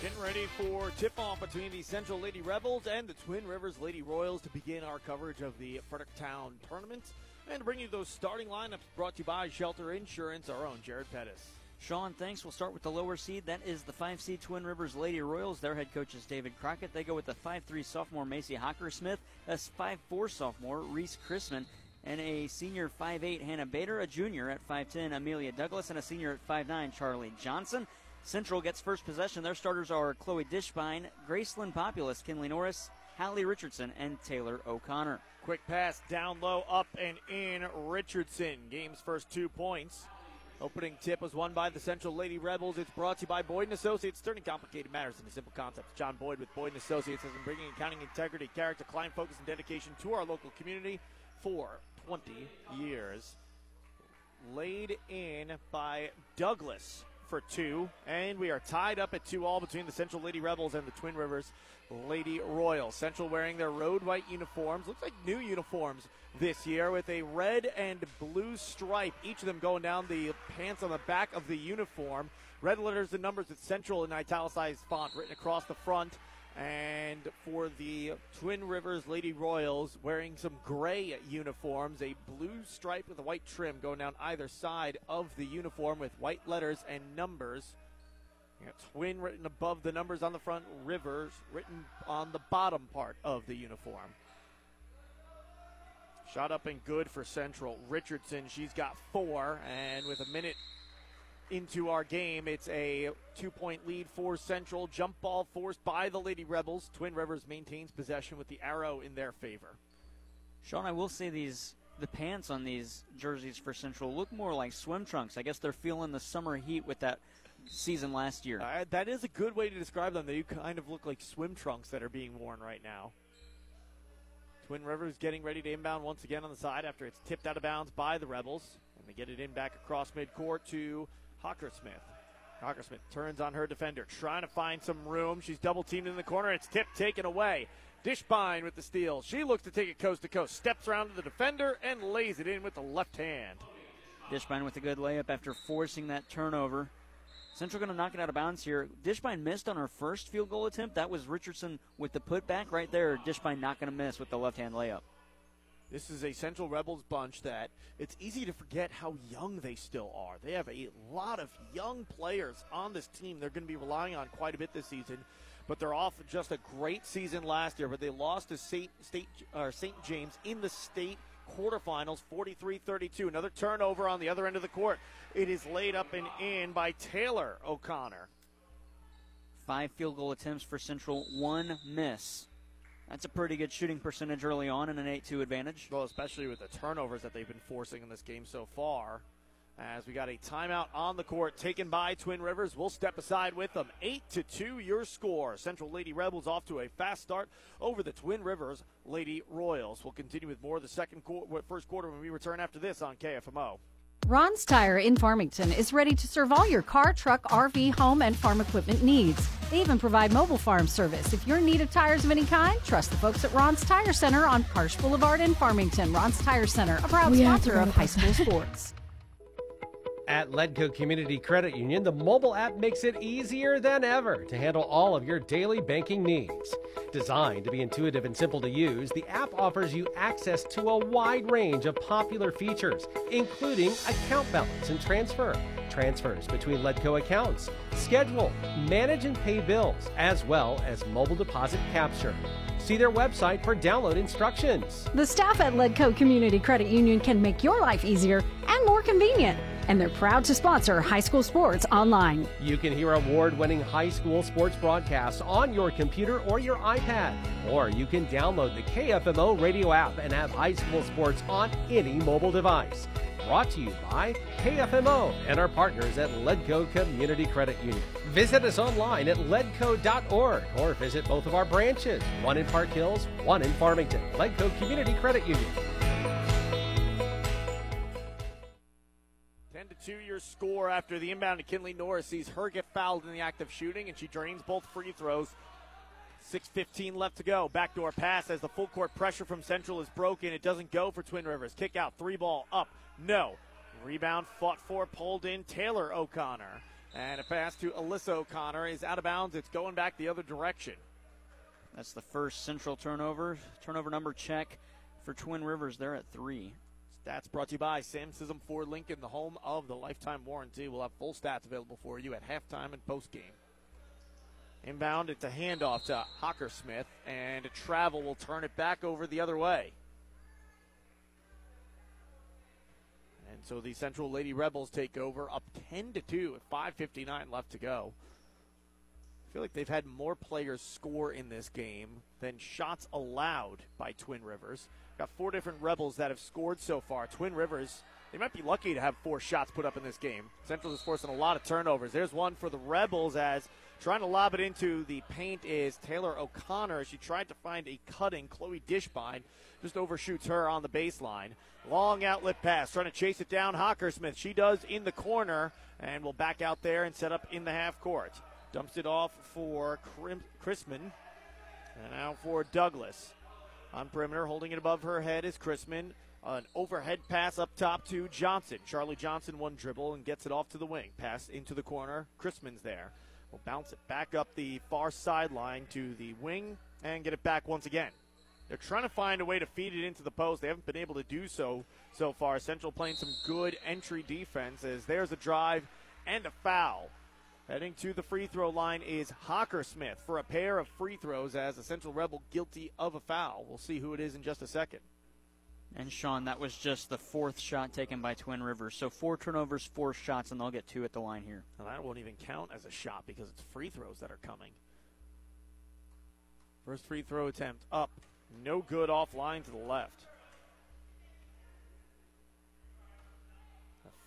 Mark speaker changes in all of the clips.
Speaker 1: Getting ready for tip-off between the Central Lady Rebels and the Twin Rivers Lady Royals to begin our coverage of the Fredericktown tournament. And to bring you those starting lineups brought to you by Shelter Insurance, our own Jared Pettis.
Speaker 2: Sean, thanks. We'll start with the lower seed. That is the 5 seed Twin Rivers Lady Royals. Their head coach is David Crockett. They go with the 5 3 sophomore Macy Hockersmith, a 5 4 sophomore Reese Chrisman, and a senior 5'8 Hannah Bader, a junior at 5'10 Amelia Douglas, and a senior at 5'9 Charlie Johnson. Central gets first possession. Their starters are Chloe Dishbine, Graceland Populous, Kinley Norris, Hallie Richardson, and Taylor O'Connor.
Speaker 1: Quick pass down low, up and in. Richardson, game's first two points. Opening tip was won by the Central Lady Rebels. It's brought to you by Boyd & Associates, turning complicated matters into simple concepts. John Boyd with Boyd & Associates has been bringing accounting integrity, character, client focus, and dedication to our local community for 20 years. Laid in by Douglas for two, and we are tied up at two all between the Central Lady Rebels and the Twin Rivers Lady Royals. Central wearing their road white uniforms, looks like new uniforms this year with a red and blue stripe, each of them going down the pants on the back of the uniform. Red letters and numbers with Central in italicized font written across the front. And for the Twin Rivers Lady Royals, wearing some gray uniforms, a blue stripe with a white trim going down either side of the uniform with white letters and numbers. twin written above the numbers on the front, Rivers written on the bottom part of the uniform. Shot up and good for Central. Richardson, she's got four, and with a minute into our game. It's a two point lead for Central. Jump ball forced by the Lady Rebels. Twin Rivers maintains possession with the arrow in their favor.
Speaker 2: Sean, I will say these the pants on these jerseys for Central look more like swim trunks. I guess they're feeling the summer heat with that season last year.
Speaker 1: Uh, that is a good way to describe them. They kind of look like swim trunks that are being worn right now. Twin Rivers getting ready to inbound once again on the side after it's tipped out of bounds by the Rebels. And they get it in back across midcourt to Hockersmith. Hockersmith turns on her defender, trying to find some room. She's double teamed in the corner. It's tipped, taken away. Dishbine with the steal. She looks to take it coast to coast, steps around to the defender, and lays it in with the left hand.
Speaker 2: Dishbine with a good layup after forcing that turnover. Central going to knock it out of bounds here. Dishbine missed on her first field goal attempt. That was Richardson with the putback right there. Dishbine not going to miss with the left hand layup.
Speaker 1: This is a Central Rebels bunch that it's easy to forget how young they still are. They have a lot of young players on this team they're going to be relying on quite a bit this season. But they're off just a great season last year, but they lost to St. State or St. James in the state quarterfinals 43-32. Another turnover on the other end of the court. It is laid up and in by Taylor O'Connor.
Speaker 2: Five field goal attempts for Central, one miss. That's a pretty good shooting percentage early on and an 8 2 advantage.
Speaker 1: Well, especially with the turnovers that they've been forcing in this game so far. As we got a timeout on the court taken by Twin Rivers, we'll step aside with them. 8 to 2 your score. Central Lady Rebels off to a fast start over the Twin Rivers Lady Royals. We'll continue with more of the second quarter, first quarter when we return after this on KFMO.
Speaker 3: Ron's Tire in Farmington is ready to serve all your car, truck, RV, home, and farm equipment needs. They even provide mobile farm service. If you're in need of tires of any kind, trust the folks at Ron's Tire Center on Karsch Boulevard in Farmington. Ron's Tire Center, a proud we sponsor of high school sports.
Speaker 4: At Ledco Community Credit Union, the mobile app makes it easier than ever to handle all of your daily banking needs. Designed to be intuitive and simple to use, the app offers you access to a wide range of popular features, including account balance and transfer, transfers between Ledco accounts, schedule, manage and pay bills, as well as mobile deposit capture. See their website for download instructions.
Speaker 3: The staff at Ledco Community Credit Union can make your life easier and more convenient and they're proud to sponsor high school sports online.
Speaker 4: You can hear award winning high school sports broadcasts on your computer or your iPad, or you can download the KFMO radio app and have high school sports on any mobile device. Brought to you by KFMO and our partners at Ledco Community Credit Union. Visit us online at ledco.org or visit both of our branches, one in Park Hills, one in Farmington. Ledco Community Credit Union.
Speaker 1: To 2 your score after the inbound to Kinley Norris sees her get fouled in the act of shooting, and she drains both free throws. 6.15 left to go. Backdoor pass as the full court pressure from Central is broken. It doesn't go for Twin Rivers. Kick out, three ball up. No. Rebound fought for, pulled in. Taylor O'Connor. And a pass to Alyssa O'Connor is out of bounds. It's going back the other direction.
Speaker 2: That's the first central turnover. Turnover number check for Twin Rivers. They're at three.
Speaker 1: Stats brought to you by Sam Scism Ford Lincoln, the home of the lifetime warranty. We'll have full stats available for you at halftime and postgame. Inbound, it's a handoff to Hockersmith, and a travel will turn it back over the other way. And so the Central Lady Rebels take over up 10 to 2 with 5.59 left to go. I feel like they've had more players score in this game than shots allowed by Twin Rivers. Got four different Rebels that have scored so far. Twin Rivers, they might be lucky to have four shots put up in this game. Central is forcing a lot of turnovers. There's one for the Rebels as trying to lob it into the paint is Taylor O'Connor. She tried to find a cutting. Chloe Dishbine just overshoots her on the baseline. Long outlet pass, trying to chase it down. Hockersmith, she does in the corner and will back out there and set up in the half court. Dumps it off for Crim- Chrisman. And now for Douglas. On perimeter, holding it above her head is Chrisman. An overhead pass up top to Johnson. Charlie Johnson, one dribble, and gets it off to the wing. Pass into the corner. Chrisman's there. Will bounce it back up the far sideline to the wing and get it back once again. They're trying to find a way to feed it into the post. They haven't been able to do so so far. Central playing some good entry defense as there's a drive and a foul. Heading to the free throw line is Hockersmith for a pair of free throws as a Central Rebel guilty of a foul. We'll see who it is in just a second.
Speaker 2: And Sean, that was just the fourth shot taken by Twin Rivers. So four turnovers, four shots, and they'll get two at the line here.
Speaker 1: And that won't even count as a shot because it's free throws that are coming. First free throw attempt up. No good offline to the left.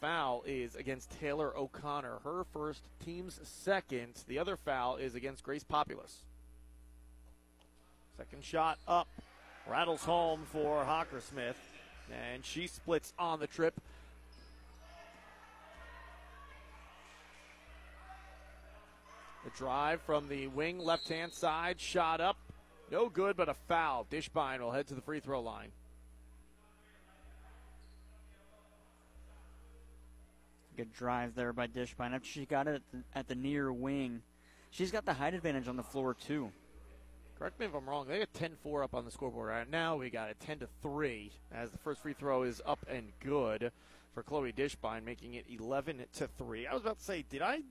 Speaker 1: Foul is against Taylor O'Connor. Her first, team's second. The other foul is against Grace Populous. Second shot up. Rattles home for Hockersmith. And she splits on the trip. The drive from the wing left hand side. Shot up. No good, but a foul. Dishbine will head to the free throw line.
Speaker 2: Good drive there by Dishbine. After she got it at the, at the near wing, she's got the height advantage on the floor, too.
Speaker 1: Correct me if I'm wrong. They got 10 4 up on the scoreboard right now. We got it 10 to 3 as the first free throw is up and good for Chloe Dishbine, making it 11 to 3. I was about to say, did I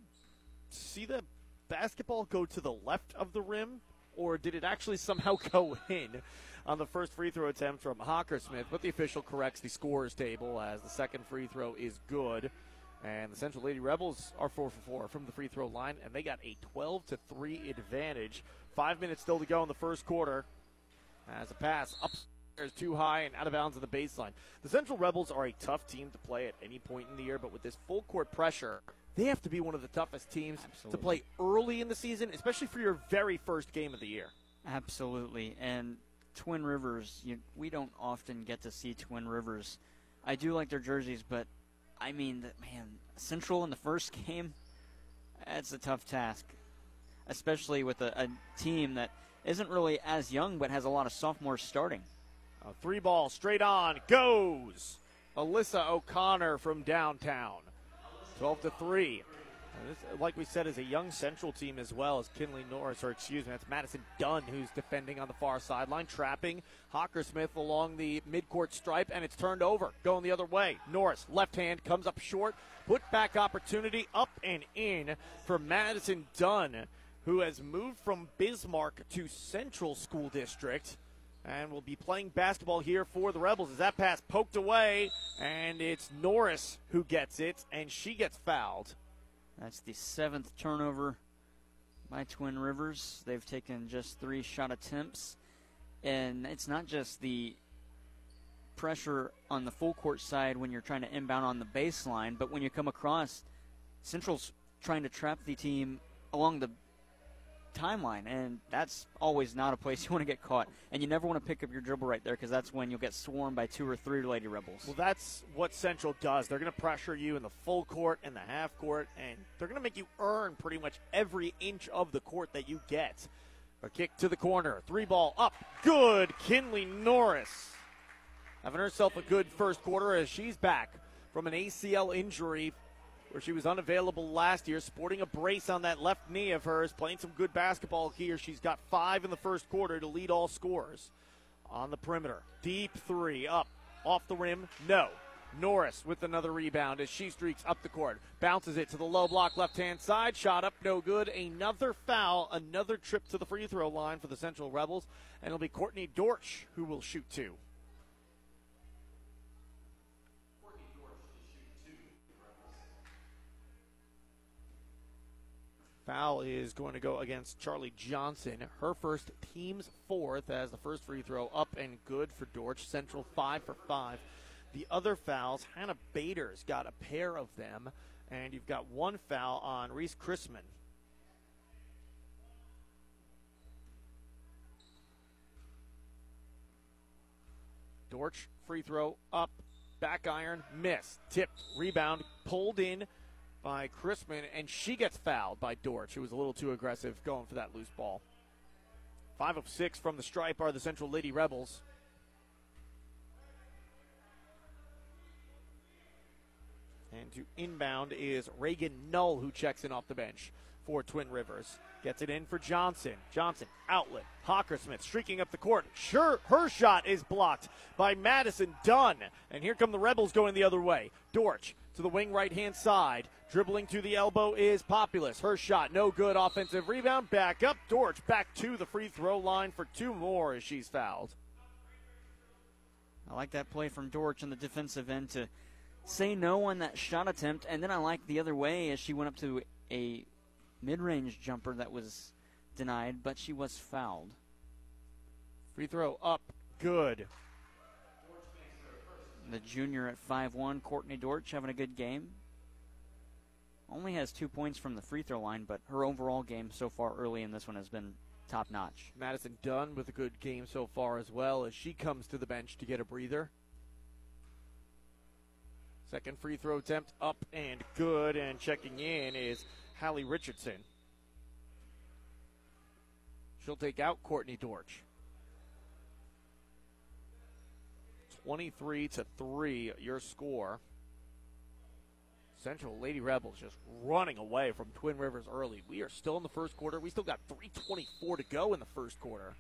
Speaker 1: see the basketball go to the left of the rim, or did it actually somehow go in on the first free throw attempt from Hockersmith? But the official corrects the scores table as the second free throw is good. And the Central Lady Rebels are 4 for 4 from the free throw line, and they got a 12 to 3 advantage. Five minutes still to go in the first quarter. As a pass upstairs too high and out of bounds on the baseline. The Central Rebels are a tough team to play at any point in the year, but with this full court pressure, they have to be one of the toughest teams Absolutely. to play early in the season, especially for your very first game of the year.
Speaker 2: Absolutely. And Twin Rivers, you, we don't often get to see Twin Rivers. I do like their jerseys, but I mean, man, Central in the first game, that's a tough task, especially with a, a team that isn't really as young but has a lot of sophomores starting.
Speaker 1: A three ball straight on goes. Alyssa O'Connor from downtown. 12 to 3. This, uh, like we said, is a young Central team as well as Kinley Norris, or excuse me, that's Madison Dunn who's defending on the far sideline, trapping Hockersmith along the midcourt stripe, and it's turned over, going the other way. Norris, left hand, comes up short, put back opportunity. Up and in for Madison Dunn, who has moved from Bismarck to Central School District and will be playing basketball here for the Rebels. As that pass poked away, and it's Norris who gets it, and she gets fouled.
Speaker 2: That's the seventh turnover by Twin Rivers. They've taken just three shot attempts. And it's not just the pressure on the full court side when you're trying to inbound on the baseline, but when you come across, Central's trying to trap the team along the timeline, and that's always not a place you want to get caught. And you never want to pick up your dribble right there because that's when you'll get swarmed by two or three Lady Rebels.
Speaker 1: Well, that's what Central does. They're going to pressure you in the full court and the half court, and they're going to make you earn pretty much every inch of the court that you get. A kick to the corner, three ball up, good. Kinley Norris having herself a good first quarter as she's back from an ACL injury where she was unavailable last year, sporting a brace on that left knee of hers, playing some good basketball here. She's got five in the first quarter to lead all scorers. On the perimeter, deep three, up, off the rim, no. Norris with another rebound as she streaks up the court. Bounces it to the low block left hand side. Shot up, no good. Another foul, another trip to the free throw line for the Central Rebels. And it'll be Courtney Dortch who will shoot two. Foul is going to go against Charlie Johnson. Her first, team's fourth, as the first free throw up and good for Dortch. Central five for five. The other fouls, Hannah Bader's got a pair of them, and you've got one foul on Reese Chrisman. Dortch free throw up, back iron, miss, tipped, rebound, pulled in by Chrisman, and she gets fouled by Dortch, who was a little too aggressive going for that loose ball. Five of six from the stripe are the Central Lady Rebels. And to inbound is Reagan Null, who checks in off the bench for Twin Rivers. Gets it in for Johnson. Johnson, outlet. Hockersmith streaking up the court. Sure, her shot is blocked by Madison Dunn. And here come the Rebels going the other way. Dortch to the wing right hand side. Dribbling to the elbow is Populous. Her shot, no good. Offensive rebound. Back up. Dortch back to the free throw line for two more as she's fouled.
Speaker 2: I like that play from Dortch on the defensive end to say no on that shot attempt. And then I like the other way as she went up to a mid range jumper that was denied, but she was fouled.
Speaker 1: Free throw up, good.
Speaker 2: The junior at 5-1. Courtney Dortch, having a good game. Only has two points from the free throw line, but her overall game so far early in this one has been top notch.
Speaker 1: Madison Dunn with a good game so far as well as she comes to the bench to get a breather. Second free throw attempt up and good, and checking in is Hallie Richardson. She'll take out Courtney Dortch. 23 to 3, your score. Central Lady Rebels just running away from Twin Rivers early. We are still in the first quarter. We still got 3.24 to go in the first quarter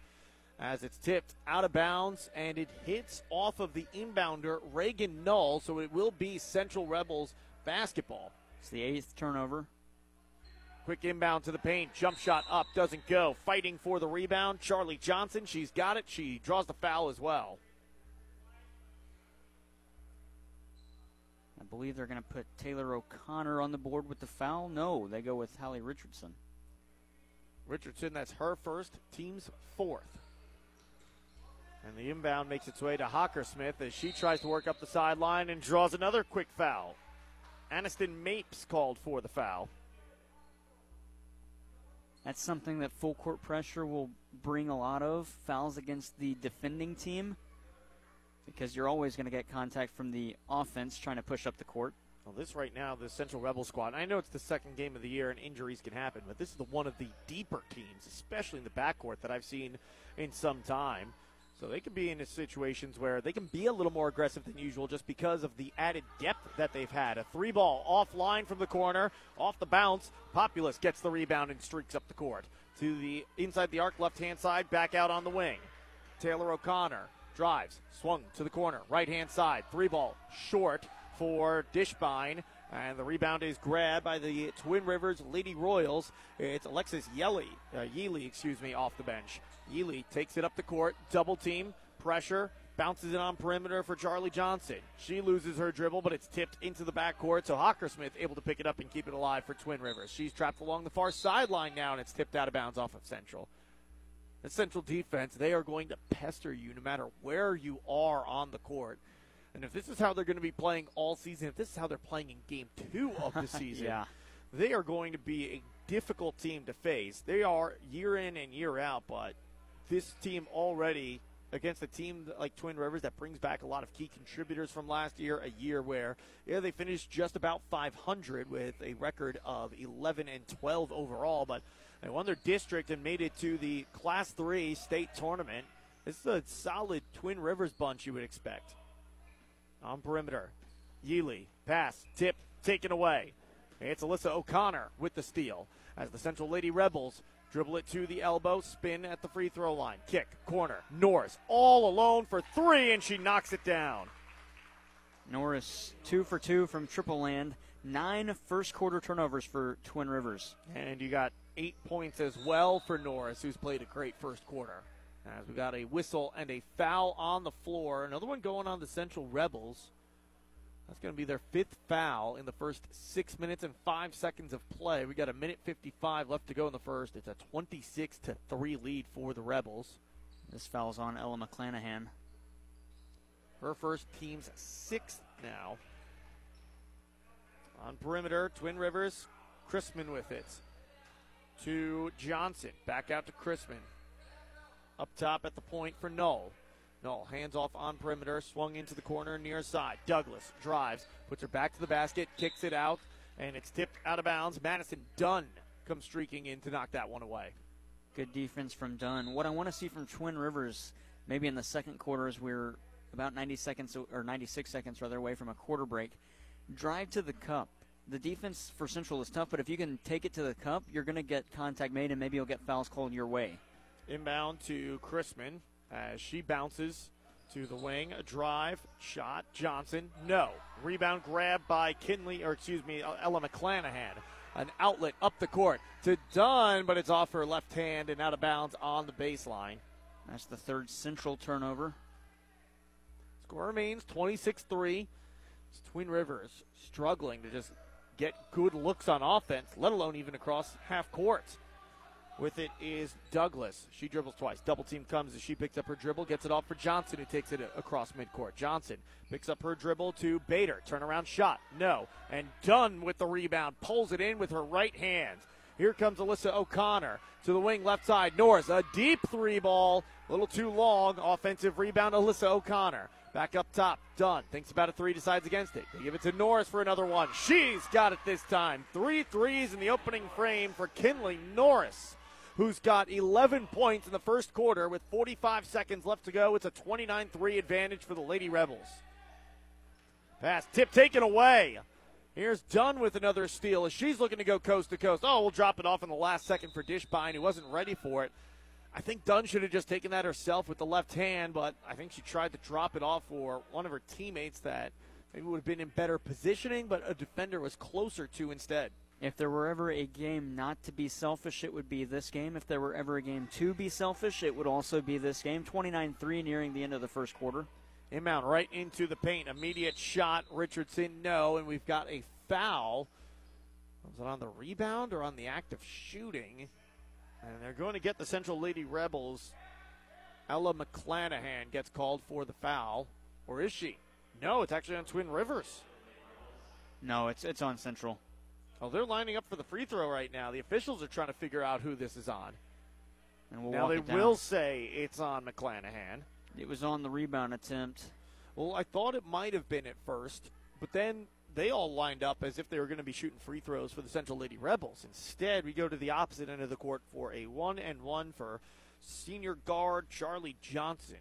Speaker 1: as it's tipped out of bounds and it hits off of the inbounder, Reagan Null, so it will be Central Rebels basketball.
Speaker 2: It's the eighth turnover.
Speaker 1: Quick inbound to the paint. Jump shot up, doesn't go. Fighting for the rebound. Charlie Johnson, she's got it. She draws the foul as well.
Speaker 2: I believe they're going to put Taylor O'Connor on the board with the foul. No, they go with Hallie Richardson.
Speaker 1: Richardson, that's her first, team's fourth. And the inbound makes its way to Hockersmith as she tries to work up the sideline and draws another quick foul. Aniston Mapes called for the foul.
Speaker 2: That's something that full court pressure will bring a lot of fouls against the defending team because you're always going to get contact from the offense trying to push up the court.
Speaker 1: Well, this right now, the Central Rebel squad, I know it's the second game of the year and injuries can happen, but this is the one of the deeper teams, especially in the backcourt, that I've seen in some time. So they can be in situations where they can be a little more aggressive than usual just because of the added depth that they've had. A three ball offline from the corner, off the bounce. Populous gets the rebound and streaks up the court. To the inside the arc, left hand side, back out on the wing. Taylor O'Connor drives, swung to the corner, right hand side. Three ball short for Dishbine. And the rebound is grabbed by the Twin Rivers Lady Royals. It's Alexis Yelly, uh, excuse me, off the bench. Yealy takes it up the court, double team, pressure, bounces it on perimeter for Charlie Johnson. She loses her dribble, but it's tipped into the backcourt, so Hockersmith able to pick it up and keep it alive for Twin Rivers. She's trapped along the far sideline now, and it's tipped out of bounds off of Central. The Central defense, they are going to pester you no matter where you are on the court. And if this is how they're going to be playing all season, if this is how they're playing in game two of the season,
Speaker 2: yeah.
Speaker 1: they are going to be a difficult team to face. They are year in and year out, but this team already against a team like Twin Rivers that brings back a lot of key contributors from last year, a year where yeah, they finished just about 500 with a record of 11 and 12 overall, but they won their district and made it to the Class 3 state tournament. This is a solid Twin Rivers bunch you would expect. On perimeter, Yealy, pass, tip, taken away. It's Alyssa O'Connor with the steal as the Central Lady Rebels dribble it to the elbow, spin at the free throw line, kick, corner. Norris all alone for three, and she knocks it down.
Speaker 2: Norris two for two from triple land. Nine first quarter turnovers for Twin Rivers.
Speaker 1: And you got eight points as well for Norris, who's played a great first quarter. As we got a whistle and a foul on the floor. Another one going on the Central Rebels. That's going to be their fifth foul in the first six minutes and five seconds of play. We got a minute 55 left to go in the first. It's a 26 to 3 lead for the Rebels.
Speaker 2: This foul's on Ella McClanahan.
Speaker 1: Her first team's sixth now. On perimeter, Twin Rivers, Chrisman with it. To Johnson. Back out to Chrisman. Up top at the point for Null. Null hands off on perimeter, swung into the corner near side. Douglas drives, puts her back to the basket, kicks it out, and it's tipped out of bounds. Madison Dunn comes streaking in to knock that one away.
Speaker 2: Good defense from Dunn. What I want to see from Twin Rivers, maybe in the second quarter, as we're about 90 seconds or 96 seconds rather away from a quarter break, drive to the cup. The defense for Central is tough, but if you can take it to the cup, you're going to get contact made, and maybe you'll get fouls called your way.
Speaker 1: Inbound to Chrisman as she bounces to the wing. A drive, shot. Johnson, no. Rebound grab by Kinley, or excuse me, Ella McClanahan. An outlet up the court to Dunn, but it's off her left hand and out of bounds on the baseline.
Speaker 2: That's the third central turnover.
Speaker 1: Score remains 26 3. Twin Rivers struggling to just get good looks on offense, let alone even across half court. With it is Douglas. She dribbles twice. Double team comes as she picks up her dribble, gets it off for Johnson, who takes it across midcourt. Johnson picks up her dribble to Bader. Turnaround shot. No. And Dunn with the rebound. Pulls it in with her right hand. Here comes Alyssa O'Connor to the wing left side. Norris, a deep three ball. A little too long. Offensive rebound, Alyssa O'Connor. Back up top, Dunn thinks about a three, decides against it. They give it to Norris for another one. She's got it this time. Three threes in the opening frame for Kinley Norris who's got 11 points in the first quarter with 45 seconds left to go. It's a 29 3 advantage for the Lady Rebels. Pass tip taken away. Here's Dunn with another steal as she's looking to go coast to coast. Oh, we'll drop it off in the last second for Dishbine, who wasn't ready for it. I think Dunn should have just taken that herself with the left hand, but I think she tried to drop it off for one of her teammates that maybe would have been in better positioning, but a defender was closer to instead.
Speaker 2: If there were ever a game not to be selfish, it would be this game. If there were ever a game to be selfish, it would also be this game. 29 3 nearing the end of the first quarter.
Speaker 1: Inbound right into the paint. Immediate shot. Richardson, no. And we've got a foul. Was it on the rebound or on the act of shooting? And they're going to get the Central Lady Rebels. Ella McClanahan gets called for the foul. Or is she? No, it's actually on Twin Rivers.
Speaker 2: No, it's it's on Central.
Speaker 1: Oh, they're lining up for the free throw right now. The officials are trying to figure out who this is on.
Speaker 2: And we'll
Speaker 1: now they will say it's on McClanahan.
Speaker 2: It was on the rebound attempt.
Speaker 1: Well, I thought it might have been at first, but then they all lined up as if they were going to be shooting free throws for the Central Lady Rebels. Instead, we go to the opposite end of the court for a one and one for senior guard Charlie Johnson.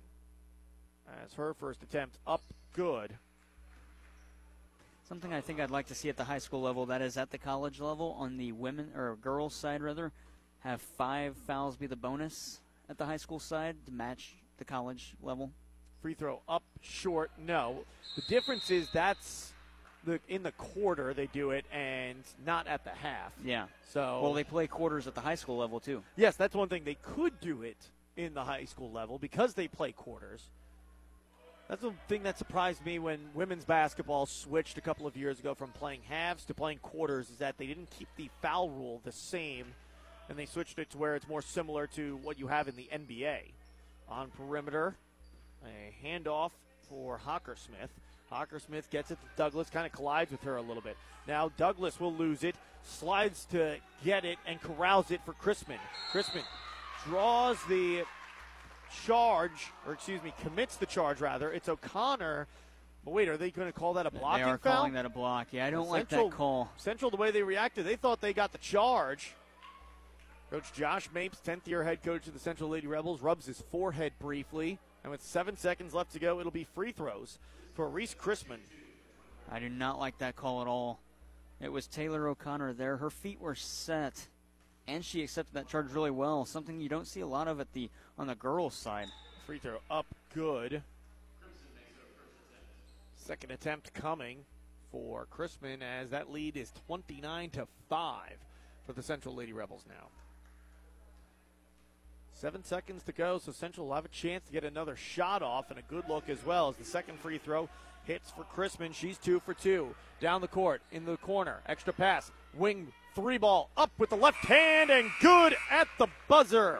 Speaker 1: As her first attempt up good.
Speaker 2: Something I think I'd like to see at the high school level, that is at the college level, on the women or girls side rather, have five fouls be the bonus at the high school side to match the college level.
Speaker 1: Free throw up short, no. The difference is that's the in the quarter they do it and not at the half.
Speaker 2: Yeah.
Speaker 1: So
Speaker 2: well, they play quarters at the high school level too.
Speaker 1: Yes, that's one thing they could do it in the high school level because they play quarters. That's the thing that surprised me when women's basketball switched a couple of years ago from playing halves to playing quarters is that they didn't keep the foul rule the same and they switched it to where it's more similar to what you have in the NBA. On perimeter, a handoff for Hockersmith. Hockersmith gets it to Douglas, kind of collides with her a little bit. Now Douglas will lose it, slides to get it, and corrals it for Chrisman. Chrisman draws the charge, or excuse me, commits the charge rather. It's O'Connor. But wait, are they going to call that a blocking
Speaker 2: foul?
Speaker 1: They are
Speaker 2: calling that a block. Yeah, I don't
Speaker 1: Central,
Speaker 2: like that call.
Speaker 1: Central, the way they reacted, they thought they got the charge. Coach Josh Mapes, 10th year head coach of the Central Lady Rebels, rubs his forehead briefly. And with seven seconds left to go, it'll be free throws for Reese Chrisman.
Speaker 2: I do not like that call at all. It was Taylor O'Connor there. Her feet were set, and she accepted that charge really well. Something you don't see a lot of at the on the girls' side.
Speaker 1: Free throw up good. Second attempt coming for Chrisman as that lead is 29 to 5 for the Central Lady Rebels now. Seven seconds to go, so Central will have a chance to get another shot off and a good look as well as the second free throw hits for Chrisman. She's two for two. Down the court, in the corner, extra pass, wing three ball up with the left hand and good at the buzzer.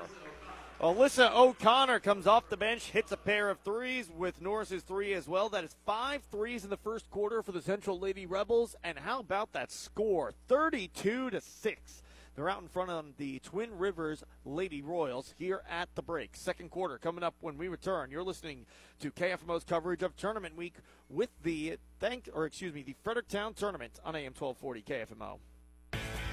Speaker 1: Alyssa O'Connor comes off the bench, hits a pair of threes with Norris's three as well. That is five threes in the first quarter for the Central Lady Rebels. And how about that score? 32 to 6. They're out in front of the Twin Rivers Lady Royals here at the break. Second quarter coming up when we return. You're listening to KFMO's coverage of Tournament Week with the thank or excuse me, the Fredericktown Tournament on AM 1240 KFMO.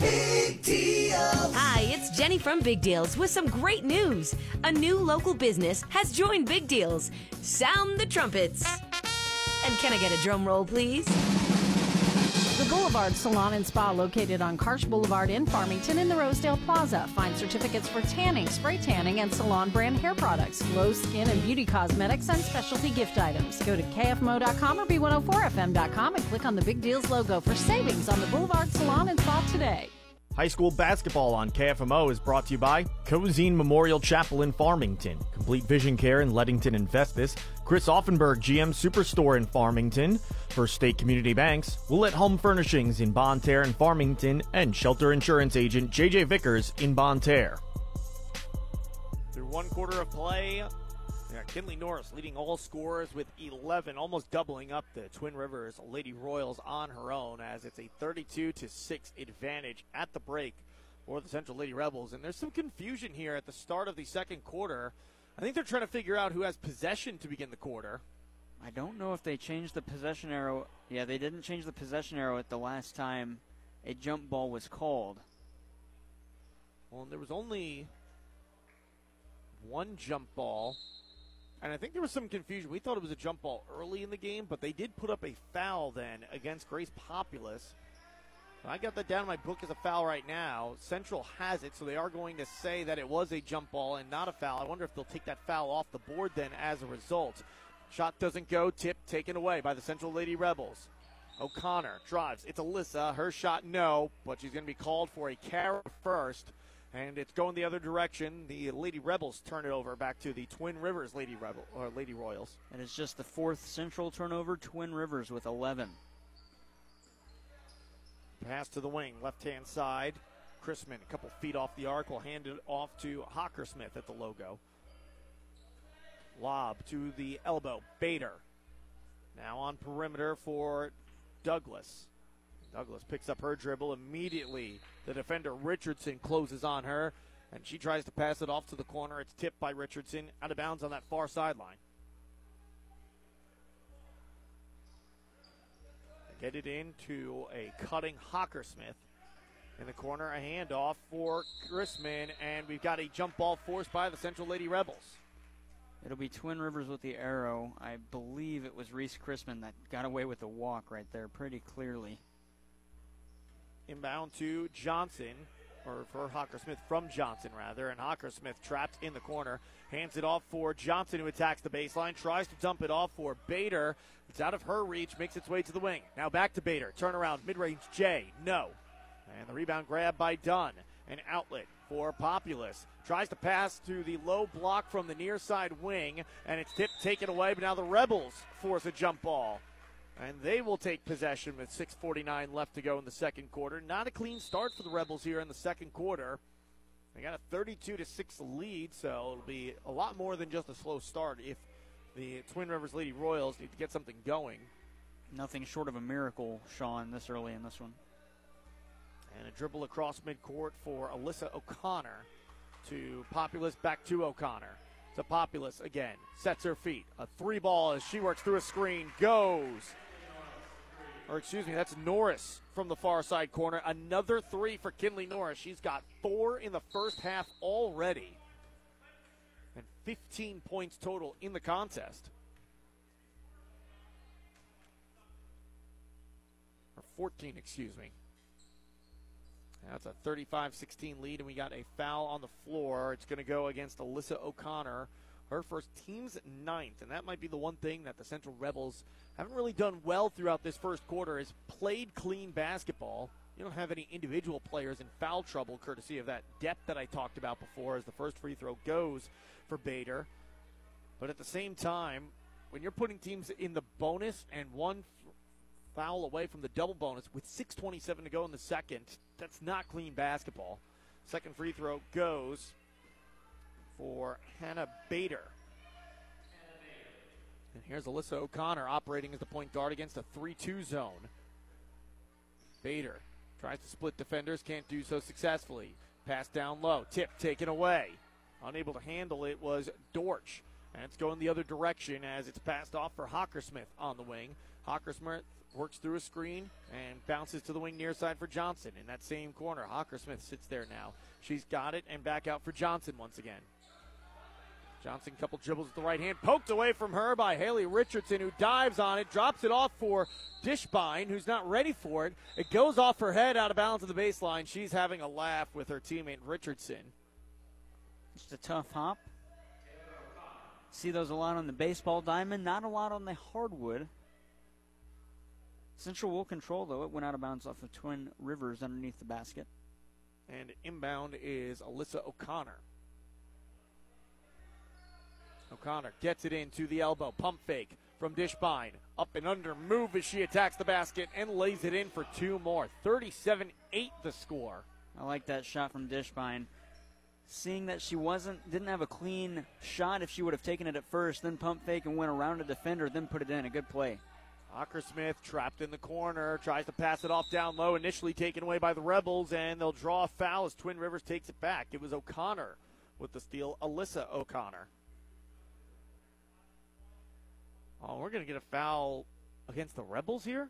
Speaker 5: Big deals. Hi, it's Jenny from Big Deals with some great news. A new local business has joined Big Deals. Sound the trumpets. And can I get a drum roll, please?
Speaker 3: Boulevard Salon and Spa located on Karsch Boulevard in Farmington in the Rosedale Plaza. Find certificates for tanning, spray tanning, and salon brand hair products, glow skin and beauty cosmetics, and specialty gift items. Go to KFMO.com or B104FM.com and click on the Big Deals logo for savings on the Boulevard Salon and Spa today.
Speaker 1: High school basketball on KFMO is brought to you by Cozine Memorial Chapel in Farmington, Complete Vision Care in Leadington and Festus, Chris Auffenberg GM Superstore in Farmington, First State Community Banks, Willett Home Furnishings in Bonne Terre and Farmington, and Shelter Insurance Agent JJ Vickers in Bonne Terre. Through one quarter of play, Kinley Norris leading all scorers with 11, almost doubling up the Twin Rivers Lady Royals on her own as it's a 32 to 6 advantage at the break for the Central Lady Rebels. And there's some confusion here at the start of the second quarter. I think they're trying to figure out who has possession to begin the quarter.
Speaker 2: I don't know if they changed the possession arrow. Yeah, they didn't change the possession arrow at the last time a jump ball was called.
Speaker 1: Well, there was only one jump ball and I think there was some confusion. We thought it was a jump ball early in the game, but they did put up a foul then against Grace Populous. I got that down in my book as a foul right now. Central has it, so they are going to say that it was a jump ball and not a foul. I wonder if they'll take that foul off the board then as a result. Shot doesn't go, tip taken away by the Central Lady Rebels. O'Connor drives. It's Alyssa. Her shot, no, but she's going to be called for a carry first and it's going the other direction. The Lady Rebels turn it over back to the Twin Rivers Lady Rebel or Lady Royals.
Speaker 2: And it's just the fourth central turnover. Twin Rivers with 11.
Speaker 1: Pass to the wing, left hand side. Chrisman, a couple feet off the arc, will hand it off to Hockersmith at the logo. Lob to the elbow. Bader. Now on perimeter for Douglas. Douglas picks up her dribble immediately. The defender Richardson closes on her, and she tries to pass it off to the corner. It's tipped by Richardson out of bounds on that far sideline. Get it into a cutting Hockersmith. In the corner, a handoff for Chrisman, and we've got a jump ball forced by the Central Lady Rebels.
Speaker 2: It'll be Twin Rivers with the arrow. I believe it was Reese Chrisman that got away with the walk right there pretty clearly.
Speaker 1: Inbound to Johnson, or for Hockersmith from Johnson, rather. And Hockersmith trapped in the corner. Hands it off for Johnson, who attacks the baseline. Tries to dump it off for Bader. It's out of her reach, makes its way to the wing. Now back to Bader. Turnaround, mid range J. No. And the rebound grab by Dunn. An outlet for Populous. Tries to pass to the low block from the near side wing, and it's tipped, taken away, but now the Rebels force a jump ball and they will take possession with 6:49 left to go in the second quarter. Not a clean start for the Rebels here in the second quarter. They got a 32 to six lead, so it'll be a lot more than just a slow start if the Twin Rivers Lady Royals need to get something going.
Speaker 2: Nothing short of a miracle, Sean, this early in this one.
Speaker 1: And a dribble across midcourt for Alyssa O'Connor to Populous, back to O'Connor. To Populous again. Sets her feet. A three ball as she works through a screen. Goes. Or excuse me, that's Norris from the far side corner. Another three for Kinley Norris. She's got four in the first half already. And 15 points total in the contest. Or 14, excuse me. That's a 35 16 lead, and we got a foul on the floor. It's going to go against Alyssa O'Connor, her first team's ninth. And that might be the one thing that the Central Rebels haven't really done well throughout this first quarter is played clean basketball. You don't have any individual players in foul trouble, courtesy of that depth that I talked about before, as the first free throw goes for Bader. But at the same time, when you're putting teams in the bonus and one foul away from the double bonus with 6.27 to go in the second. That's not clean basketball. Second free throw goes for Hannah Bader. And here's Alyssa O'Connor operating as the point guard against a 3 2 zone. Bader tries to split defenders, can't do so successfully. Pass down low, tip taken away. Unable to handle it was Dortch. And it's going the other direction as it's passed off for Hockersmith on the wing. Hockersmith works through a screen and bounces to the wing near side for Johnson in that same corner. Hockersmith sits there now. She's got it and back out for Johnson once again. Johnson, couple dribbles with the right hand, poked away from her by Hallie Richardson, who dives on it, drops it off for Dishbine, who's not ready for it. It goes off her head out of bounds of the baseline. She's having a laugh with her teammate Richardson.
Speaker 2: Just a tough hop. See those a lot on the baseball diamond, not a lot on the hardwood. Central will control, though. It went out of bounds off of Twin Rivers underneath the basket.
Speaker 1: And inbound is Alyssa O'Connor. O'Connor gets it into the elbow. Pump fake from Dishbine. Up and under move as she attacks the basket and lays it in for two more. 37 8 the score.
Speaker 2: I like that shot from Dishbine. Seeing that she wasn't didn't have a clean shot if she would have taken it at first, then pump fake and went around a defender, then put it in. A good play.
Speaker 1: Smith trapped in the corner, tries to pass it off down low, initially taken away by the Rebels, and they'll draw a foul as Twin Rivers takes it back. It was O'Connor with the steal, Alyssa O'Connor. Oh, we're going to get a foul against the Rebels here?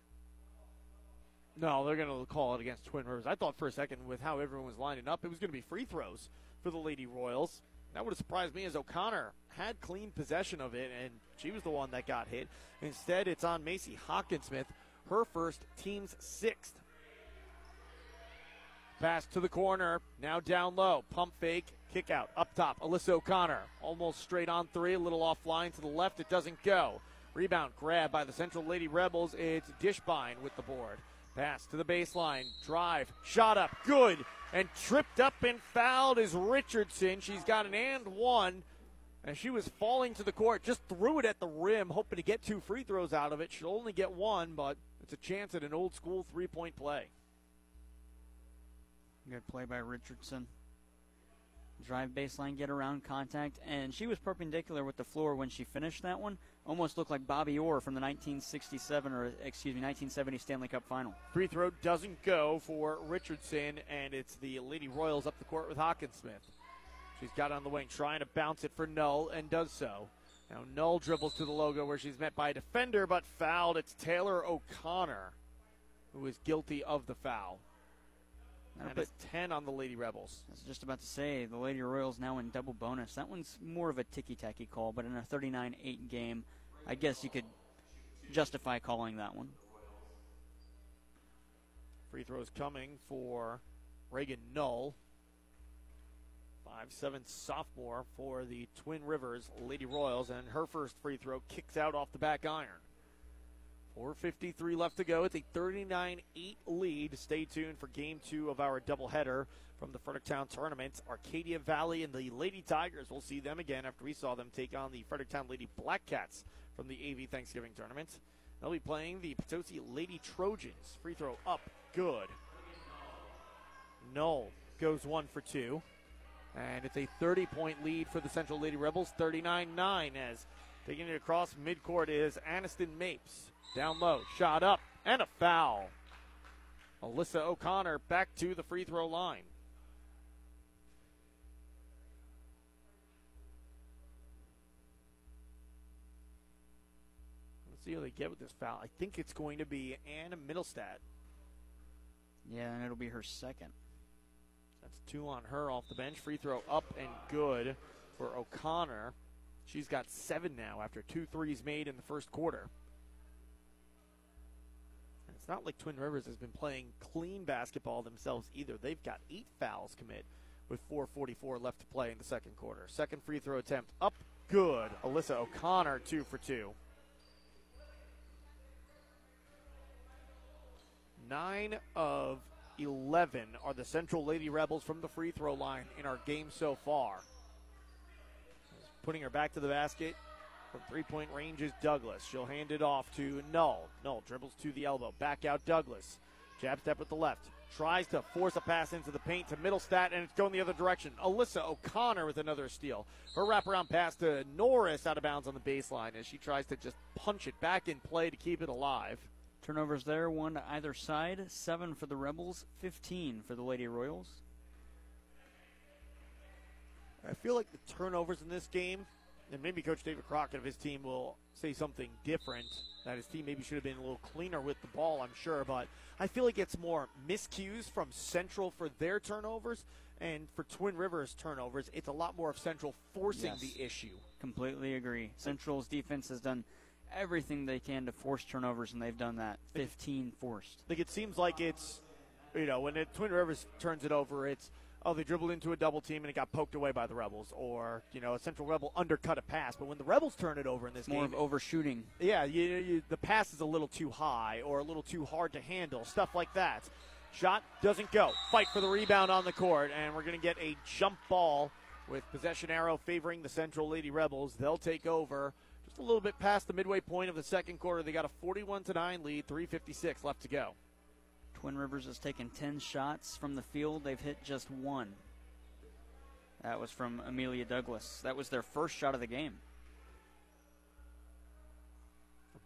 Speaker 1: No, they're going to call it against Twin Rivers. I thought for a second, with how everyone was lining up, it was going to be free throws for the Lady Royals. That would have surprised me as O'Connor had clean possession of it, and she was the one that got hit. Instead, it's on Macy Hockersmith, her first, team's sixth. Pass to the corner, now down low. Pump fake, kick out, up top. Alyssa O'Connor, almost straight on three, a little offline to the left. It doesn't go. Rebound grab by the Central Lady Rebels. It's Dishbine with the board. Pass to the baseline. Drive. Shot up. Good. And tripped up and fouled is Richardson. She's got an and one. And she was falling to the court. Just threw it at the rim, hoping to get two free throws out of it. She'll only get one, but it's a chance at an old school three point play.
Speaker 2: Good play by Richardson. Drive baseline, get around contact, and she was perpendicular with the floor when she finished that one almost looked like Bobby Orr from the 1967 or excuse me 1970 Stanley Cup final.
Speaker 1: Free throw doesn't go for Richardson, and it's the Lady Royals up the court with Hockersmith. She's got on the wing, trying to bounce it for Null, and does so. Now Null dribbles to the logo where she's met by a defender, but fouled. It's Taylor O'Connor who is guilty of the foul. And it's 10 on the Lady Rebels.
Speaker 2: I was just about to say, the Lady Royals now in double bonus. That one's more of a ticky tacky call, but in a 39 8 game, I guess you could justify calling that one.
Speaker 1: Free throws coming for Reagan Null. Five-seven sophomore for the Twin Rivers Lady Royals, and her first free throw kicks out off the back iron. 4.53 left to go. It's a 39 8 lead. Stay tuned for game two of our doubleheader from the Fredericktown tournament. Arcadia Valley and the Lady Tigers. We'll see them again after we saw them take on the Fredericktown Lady Black Cats from the AV Thanksgiving tournament. They'll be playing the Potosi Lady Trojans. Free throw up, good. Null goes one for two. And it's a 30 point lead for the Central Lady Rebels, 39 9. As taking it across midcourt is Aniston Mapes. Down low, shot up, and a foul. Alyssa O'Connor back to the free throw line. Let's see how they get with this foul. I think it's going to be Anna Middlestat.
Speaker 2: Yeah, and it'll be her second.
Speaker 1: That's two on her off the bench. Free throw up and good for O'Connor. She's got seven now after two threes made in the first quarter. Not like Twin Rivers has been playing clean basketball themselves either. They've got eight fouls commit with 4.44 left to play in the second quarter. Second free throw attempt up good. Alyssa O'Connor, two for two. Nine of 11 are the Central Lady Rebels from the free throw line in our game so far. Putting her back to the basket from three point range is Douglas. She'll hand it off to Null. Null dribbles to the elbow. Back out Douglas. Jab step with the left. Tries to force a pass into the paint to Middlestat, and it's going the other direction. Alyssa O'Connor with another steal. Her wraparound pass to Norris out of bounds on the baseline as she tries to just punch it back in play to keep it alive.
Speaker 2: Turnovers there, one to either side. Seven for the Rebels, 15 for the Lady Royals.
Speaker 1: I feel like the turnovers in this game, and maybe Coach David Crockett of his team will say something different. That his team maybe should have been a little cleaner with the ball, I'm sure. But I feel like it's more miscues from Central for their turnovers, and for Twin Rivers turnovers, it's a lot more of Central forcing
Speaker 2: Yes.
Speaker 1: the issue.
Speaker 2: Completely agree. Central's defense has done everything they can to force turnovers, and they've done that. 15 forced.
Speaker 1: Like it seems like it's, you know, when it, Twin Rivers turns it over, it's oh they dribbled into a double team and it got poked away by the Rebels, or you know a Central Rebel undercut a pass. But when the Rebels turn it over in this
Speaker 2: More
Speaker 1: game,
Speaker 2: of overshooting.
Speaker 1: Yeah, you, you, the pass is a little too high or a little too hard to handle, stuff like that. Shot doesn't go. Fight for the rebound on the court, and we're going to get a jump ball with possession arrow favoring the Central Lady Rebels. They'll take over just a little bit past the midway point of the second quarter. They got a 41 to 9 lead, 356 left to go.
Speaker 2: Twin Rivers has taken 10 shots from the field. They've hit just one. That was from Amelia Douglas. That was their first shot of the game.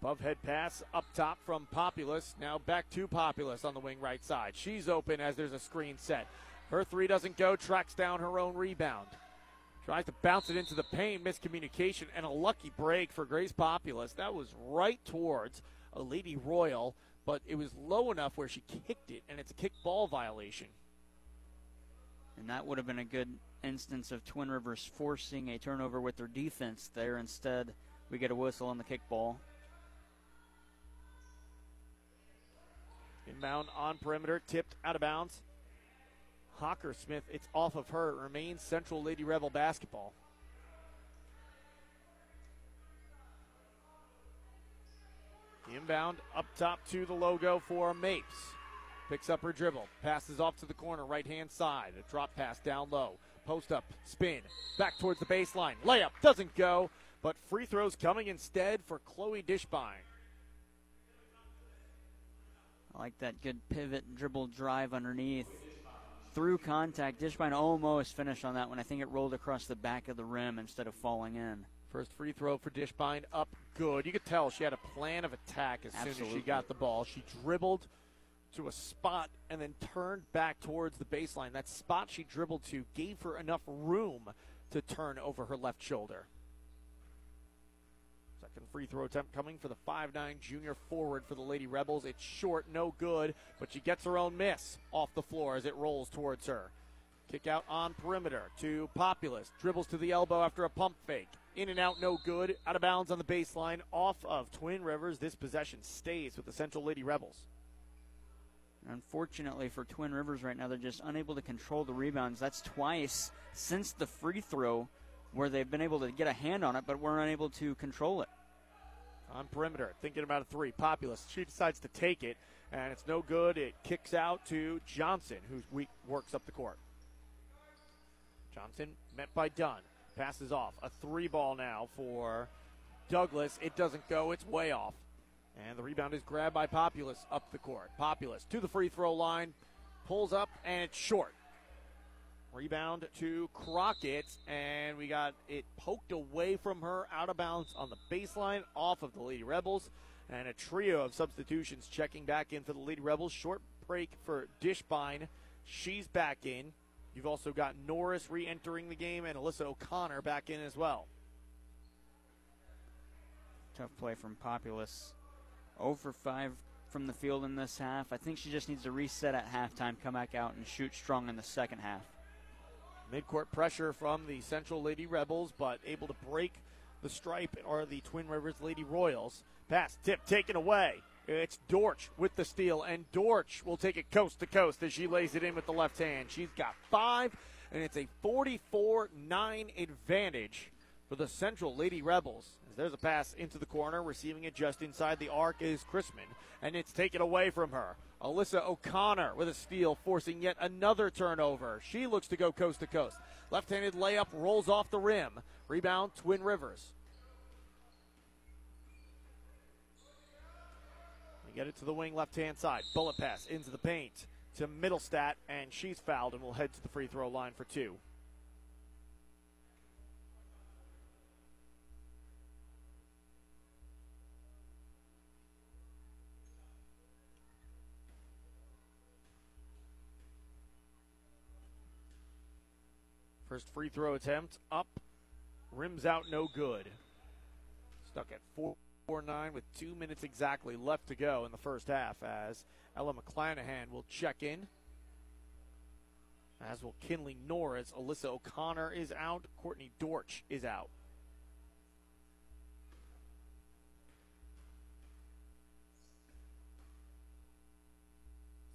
Speaker 1: Above head pass up top from Populous. Now back to Populous on the wing right side. She's open as there's a screen set. Her three doesn't go, tracks down her own rebound. Tries to bounce it into the paint, miscommunication, and a lucky break for Grace Populous. That was right towards a Lady Royal, but it was low enough where she kicked it, and it's a kick ball violation.
Speaker 2: And that would have been a good instance of Twin Rivers forcing a turnover with their defense there. Instead, we get a whistle on the kickball.
Speaker 1: Inbound on perimeter, tipped out of bounds. Hockersmith, it's off of her. It remains Central Lady Rebel basketball. Inbound up top to the logo for Mapes. Picks up her dribble, passes off to the corner, right hand side. A drop pass down low. Post up, spin, back towards the baseline. Layup doesn't go, but free throws coming instead for Chloe Dishbine.
Speaker 2: I like that good pivot dribble drive underneath. Through contact, Dishbine almost finished on that one. I think it rolled across the back of the rim instead of falling in.
Speaker 1: First free throw for Dishbine up good. You could tell she had a plan of attack as soon as she got the ball. She dribbled to a spot and then turned back towards the baseline. That spot she dribbled to gave her enough room to turn over her left shoulder. Second free throw attempt coming for the 5'9 junior forward for the Lady Rebels. It's short, no good, but she gets her own miss off the floor as it rolls towards her. Kick out on perimeter to Populous. Dribbles to the elbow after a pump fake. In and out, no good. Out of bounds on the baseline. Off of Twin Rivers. This possession stays with the Central Lady Rebels.
Speaker 2: Unfortunately for Twin Rivers right now, they're just unable to control the rebounds. That's twice since the free throw where they've been able to get a hand on it, but we're unable to control it.
Speaker 1: On perimeter, thinking about a three. Populous. She decides to take it, and it's no good. It kicks out to Johnson, who works up the court. Johnson met by Dunn. Passes off. A three ball now for Douglas. It doesn't go. It's way off. And the rebound is grabbed by Populous up the court. Populous to the free throw line. Pulls up, and it's short. Rebound to Crockett, and we got it poked away from her, out of bounds on the baseline, off of the Lady Rebels. And a trio of substitutions checking back in for the Lady Rebels. Short break for Dishbine. She's back in. You've also got Norris re entering the game and Alyssa O'Connor back in as well.
Speaker 2: Tough play from Populous. 0 for 5 from the field in this half. I think she just needs to reset at halftime, come back out, and shoot strong in the second half.
Speaker 1: Midcourt pressure from the Central Lady Rebels, but able to break the stripe are the Twin Rivers Lady Royals. Pass, tip, taken away. It's Dortch with the steal, and Dortch will take it coast to coast as she lays it in with the left hand. She's got five, and it's a 44 9 advantage for the Central Lady Rebels. As there's a pass into the corner, receiving it just inside the arc is Chrisman, and it's taken away from her. Alyssa O'Connor with a steal, forcing yet another turnover. She looks to go coast to coast. Left handed layup rolls off the rim. Rebound, Twin Rivers. Get it to the wing left hand side. Bullet pass into the paint to Middlestat, and she's fouled and will head to the free throw line for two. First free throw attempt up, rims out, no good. Stuck at four. 4 9 with two minutes exactly left to go in the first half as Ella McClanahan will check in. As will Kinley Norris. Alyssa O'Connor is out. Courtney Dortch is out.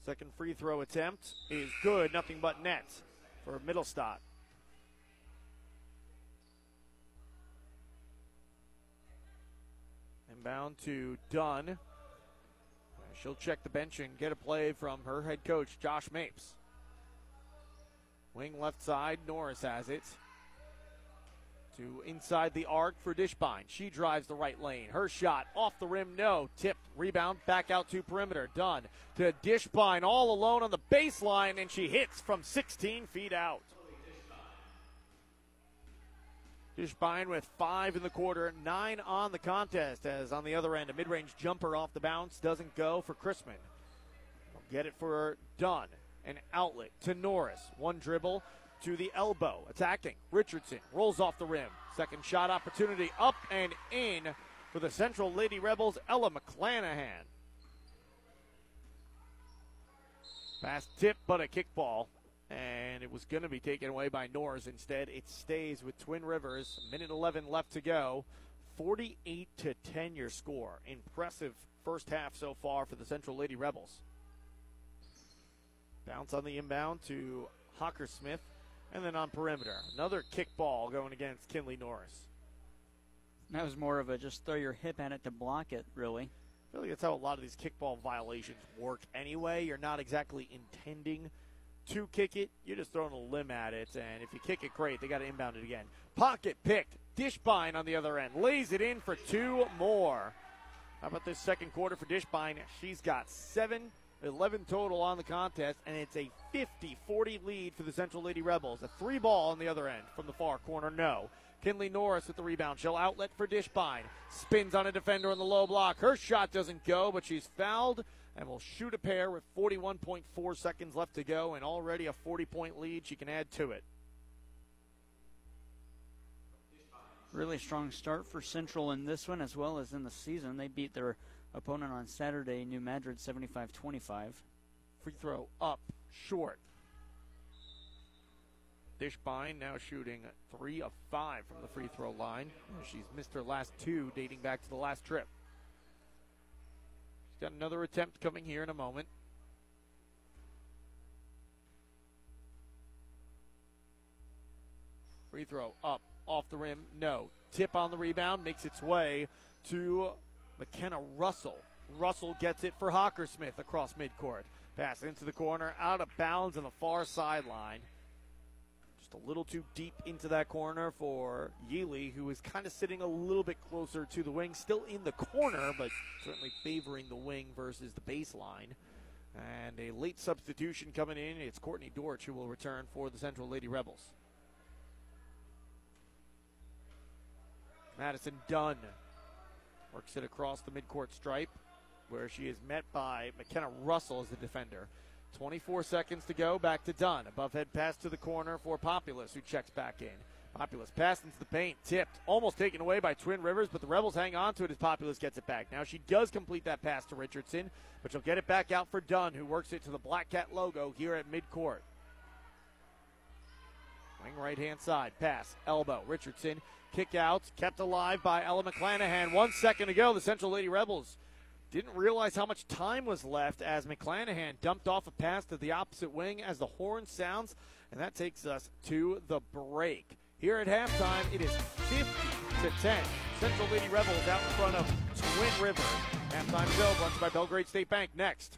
Speaker 1: Second free throw attempt is good. Nothing but net for Middlestat. Inbound to Dunn. She'll check the bench and get a play from her head coach, Josh Mapes. Wing left side, Norris has it. To inside the arc for Dishbine. She drives the right lane. Her shot off the rim, no. Tipped, rebound, back out to perimeter. Dunn to Dishbine all alone on the baseline, and she hits from 16 feet out. Dishbine with five in the quarter, nine on the contest. As on the other end, a mid range jumper off the bounce doesn't go for Chrisman. Get it for Dunn. An outlet to Norris. One dribble to the elbow. Attacking. Richardson rolls off the rim. Second shot opportunity up and in for the Central Lady Rebels, Ella McClanahan. Fast tip, but a kickball and it was going to be taken away by Norris. Instead, it stays with Twin Rivers. Minute 11 left to go. 48 to 10 your score. Impressive first half so far for the Central Lady Rebels. Bounce on the inbound to Hockersmith, and then on perimeter. Another kickball going against Kinley Norris.
Speaker 2: That was more of a just throw your hip at it to block it, really.
Speaker 1: I feel like that's how a lot of these kickball violations work anyway. You're not exactly intending to kick it, you're just throwing a limb at it. And if you kick it great, they got to inbound it again. Pocket picked. Dishbine on the other end. Lays it in for two more. How about this second quarter for Dishbine? She's got seven, 11 total on the contest, and it's a 50 40 lead for the Central Lady Rebels. A three ball on the other end from the far corner, no. Kinley Norris with the rebound. She'll outlet for Dishbine. Spins on a defender on the low block. Her shot doesn't go, but she's fouled and will shoot a pair with 41.4 seconds left to go and already a 40 point lead she can add to it.
Speaker 2: Really strong start for Central in this one as well as in the season. They beat their opponent on Saturday, New Madrid 75 25.
Speaker 1: Free throw up, short. Dishbine now shooting three of five from the free throw line. She's missed her last two dating back to the last trip. Got another attempt coming here in a moment. Free throw up, off the rim, no. Tip on the rebound, makes its way to McKenna Russell. Russell gets it for Hockersmith across midcourt. Pass into the corner, out of bounds on the far sideline just a little too deep into that corner for Yealy, who is kind of sitting a little bit closer to the wing, still in the corner, but certainly favoring the wing versus the baseline. And a late substitution coming in. It's Courtney Dortch who will return for the Central Lady Rebels. Madison Dunn works it across the midcourt stripe. where she is met by McKenna Russell as the defender. 24 seconds to go. Back to Dunn. Above head pass to the corner for Populous, who checks back in. Populous passed into the paint, tipped, almost taken away by Twin Rivers, but the Rebels hang on to it as Populous gets it back. Now she does complete that pass to Richardson, but she'll get it back out for Dunn, who works it to the Black Cat logo here at midcourt. Wing right hand side, pass, elbow. Richardson, kick out, kept alive by Ella McClanahan. One second to go. The Central Lady Rebels didn't realize how much time was left as McClanahan dumped off a pass to the opposite wing as the horn sounds, and that takes us to the break. Here at halftime, it is 50 to 10. Central Lady Rebels out in front of Twin River. Halftime show you by Belgrade State Bank. Next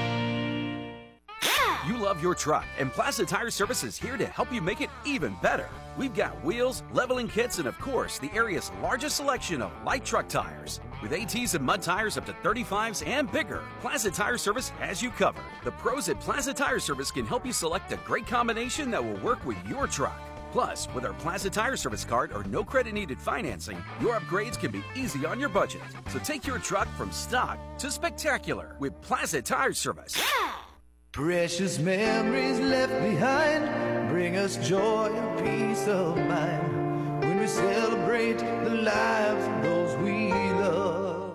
Speaker 6: You love your truck, and Plaza Tire Service is here to help you make it even better. We've got wheels, leveling kits, and of course, the area's largest selection of light truck tires. With ATs and mud tires up to 35s and bigger, Plaza Tire Service has you covered. The pros at Plaza Tire Service can help you select a great combination that will work with your truck. Plus, with our Plaza Tire Service card or no credit needed financing, your upgrades can be easy on your budget. So take your truck from stock to spectacular with Plaza Tire Service. Yeah!
Speaker 7: Precious memories left behind bring us joy and peace of mind. When we celebrate the lives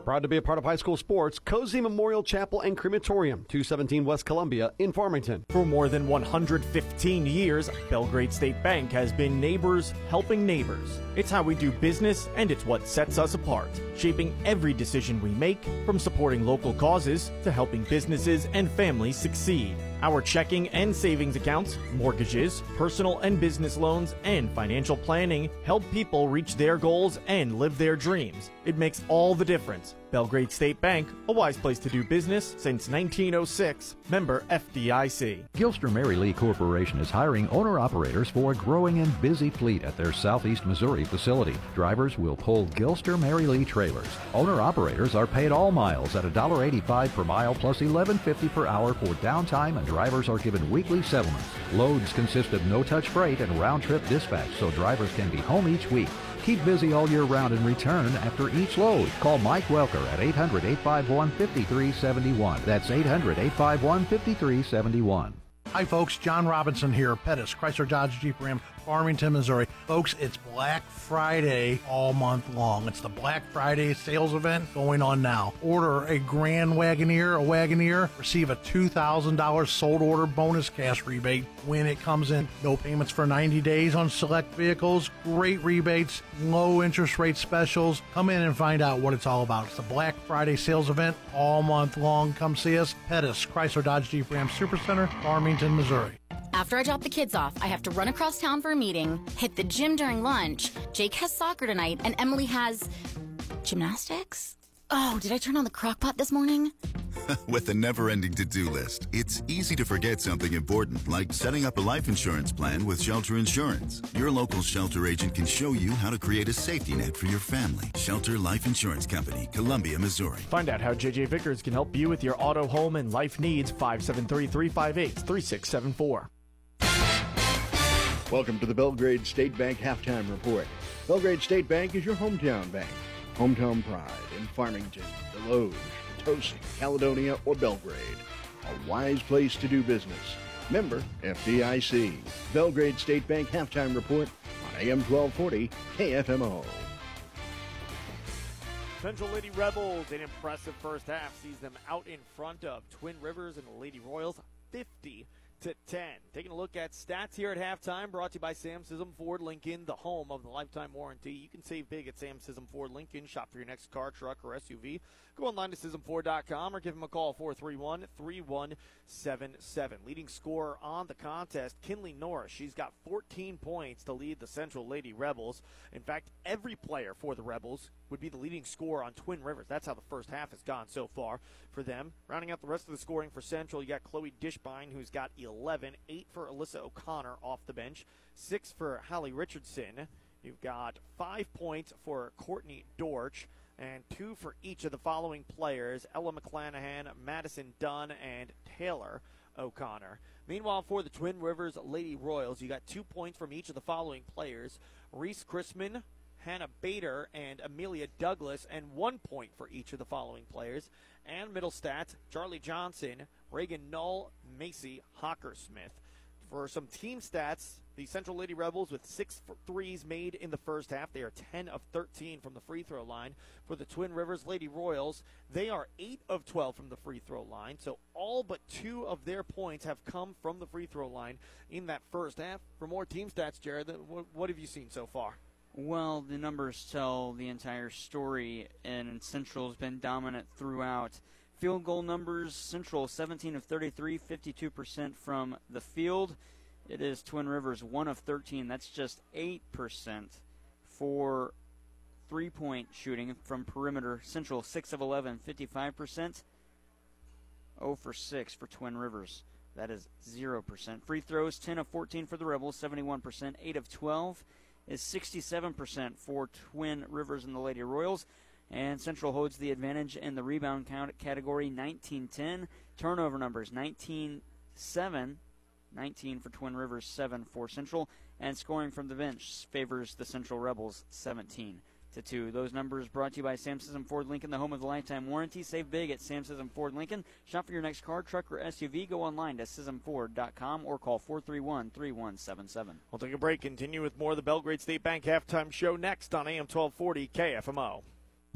Speaker 8: Proud to be a part of high school sports, Cozean Memorial Chapel and Crematorium, 217 West Columbia in Farmington.
Speaker 9: For more than 115 years, Belgrade State Bank has been neighbors helping neighbors. It's how we do business and it's what sets us apart, shaping every decision we make, from supporting local causes to helping businesses and families succeed. Our checking and savings accounts, mortgages, personal and business loans, and financial planning help people reach their goals and live their dreams. It makes all the difference. Belgrade State Bank, a wise place to do business since 1906. Member FDIC.
Speaker 10: Gilster Mary Lee Corporation is hiring owner operators for a growing and busy fleet at their Southeast Missouri facility. Drivers will pull Gilster Mary Lee trailers. Owner operators are paid all miles at $1.85 per mile plus $11.50 per hour for downtime, and drivers are given weekly settlements. Loads consist of no touch freight and round trip dispatch, so drivers can be home each week. Keep busy all year round and return after each load. Call Mike Welker at 800 851 5371. That's 800 851 5371.
Speaker 11: Hi, folks. John Robinson here, Pettis, Chrysler Dodge Jeep Ram Farmington, Missouri. Folks, it's Black Friday all month long. It's the Black Friday sales event going on now. Order a Grand Wagoneer, a Wagoneer, receive a $2,000 sold order bonus cash rebate when it comes in. No payments for 90 days on select vehicles, great rebates, low interest rate specials. Come in and find out what it's all about. It's the Black Friday sales event all month long. Come see us. Pettis, Chrysler Dodge Jeep Ram Supercenter, Farmington, Missouri.
Speaker 12: After I drop the kids off, I have to run across town for a meeting, hit the gym during lunch. Jake has soccer tonight, and Emily has gymnastics. Oh, did I turn on the crock pot this morning?
Speaker 13: With a never ending to do list, it's easy to forget something important like setting up a life insurance plan with Shelter Insurance. Your local shelter agent can show you how to create a safety net for your family. Shelter Life Insurance Company, Columbia, Missouri.
Speaker 9: Find out how JJ Vickers can help you with your auto, home, and life needs. 573 358 3674.
Speaker 14: Welcome to the Belgrade State Bank Halftime Report. Belgrade State Bank is your hometown bank. Hometown pride in Farmington, Desloge, Potosi, Caledonia, or Belgrade. A wise place to do business. Member FDIC. Belgrade State Bank Halftime Report on AM 1240 KFMO.
Speaker 1: Central Lady Rebels, an impressive first half, sees them out in front of Twin Rivers and the Lady Royals 50 to 10. Taking a look at stats here at halftime, brought to you by Sam Scism Ford Lincoln, the home of the lifetime warranty. You can save big at Sam Scism Ford Lincoln. Shop for your next car, truck, or SUV. Go online to ScismFord.com or give him a call 431 3177. Leading scorer on the contest, Kinley Norris. She's got 14 points to lead the Central Lady Rebels. In fact, every player for the Rebels would be the leading scorer on Twin Rivers. That's how the first half has gone so far for them. Rounding out the rest of the scoring for Central, you got Chloe Dishbine, who's got 11, 8 for Alyssa O'Connor off the bench, 6 for Hallie Richardson. You've got 5 points for Courtney Dortch, and 2 for each of the following players Ella McClanahan, Madison Dunn, and Taylor O'Connor. Meanwhile, for the Twin Rivers Lady Royals, you got 2 points from each of the following players Reese Chrisman, Hannah Bader, and Amelia Douglas, and one point for each of the following players. And middle stats Charlie Johnson, Reagan Null, Macy Hockersmith. For some team stats, the Central Lady Rebels with six threes made in the first half. They are 10 of 13 from the free throw line. For the Twin Rivers Lady Royals, they are 8 of 12 from the free throw line. So all but two of their points have come from the free throw line in that first half. For more team stats, Jared, what have you seen so far?
Speaker 2: Well, the numbers tell the entire story, and Central has been dominant throughout. Field goal numbers Central 17 of 33, 52% from the field. It is Twin Rivers 1 of 13. That's just 8% for three point shooting from perimeter. Central 6 of 11, 55%. 0 for 6 for Twin Rivers. That is 0%. Free throws 10 of 14 for the Rebels, 71%. 8 of 12 is 67% for Twin Rivers and the Lady Royals. And Central holds the advantage in the rebound count category 19 10. Turnover numbers 19 7, 19 for Twin Rivers, 7 for Central. And scoring from the bench favors the Central Rebels 17 to 2. Those numbers brought to you by Sam Scism Ford Lincoln, the home of the lifetime warranty. Save big at Sam Scism Ford Lincoln. Shop for your next car, truck, or SUV. Go online to ScismFord.com or call 431 3177.
Speaker 1: We'll take a break. Continue with more of the Belgrade State Bank halftime show next on AM 1240 KFMO.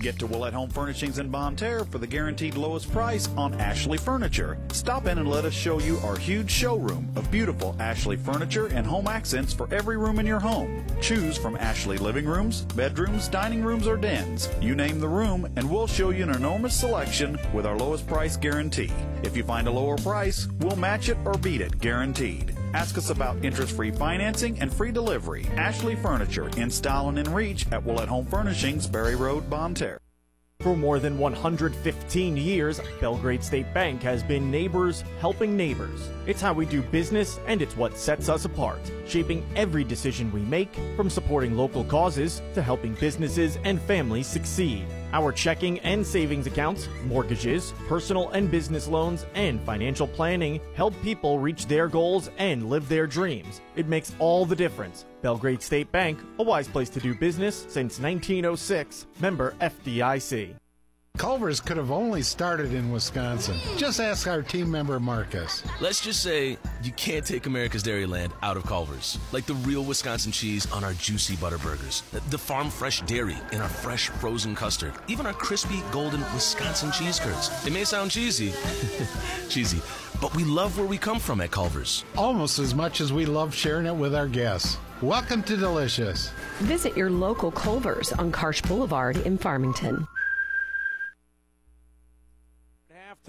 Speaker 15: Get to Willett Home Furnishings in Bonne Terre for the guaranteed lowest price on Ashley Furniture. Stop in and let us show you our huge showroom of beautiful Ashley furniture and home accents for every room in your home. Choose from Ashley living rooms, bedrooms, dining rooms, or dens. You name the room, and we'll show you an enormous selection with our lowest price guarantee. If you find a lower price, we'll match it or beat it, guaranteed. Ask us about interest free financing and free delivery. Ashley Furniture in style and in reach at Willett Home Furnishings, Berry Road, Bonne Terre.
Speaker 9: For more than 115 years, Belgrade State Bank has been neighbors helping neighbors. It's how we do business, and it's what sets us apart, shaping every decision we make, from supporting local causes to helping businesses and families succeed. Our checking and savings accounts, mortgages, personal and business loans, and financial planning help people reach their goals and live their dreams. It makes all the difference. Belgrade State Bank, a wise place to do business since 1906. Member FDIC.
Speaker 16: Culver's could have only started in Wisconsin. Just ask our team member Marcus.
Speaker 17: Let's just say you can't take America's Dairyland out of Culver's. Like the real Wisconsin cheese on our juicy butter burgers, the farm fresh dairy in our fresh frozen custard, even our crispy golden Wisconsin cheese curds. It may sound cheesy, cheesy, but we love where we come from at Culver's.
Speaker 16: Almost as much as we love sharing it with our guests. Welcome to Delicious.
Speaker 18: Visit your local Culver's on Karsch Boulevard in Farmington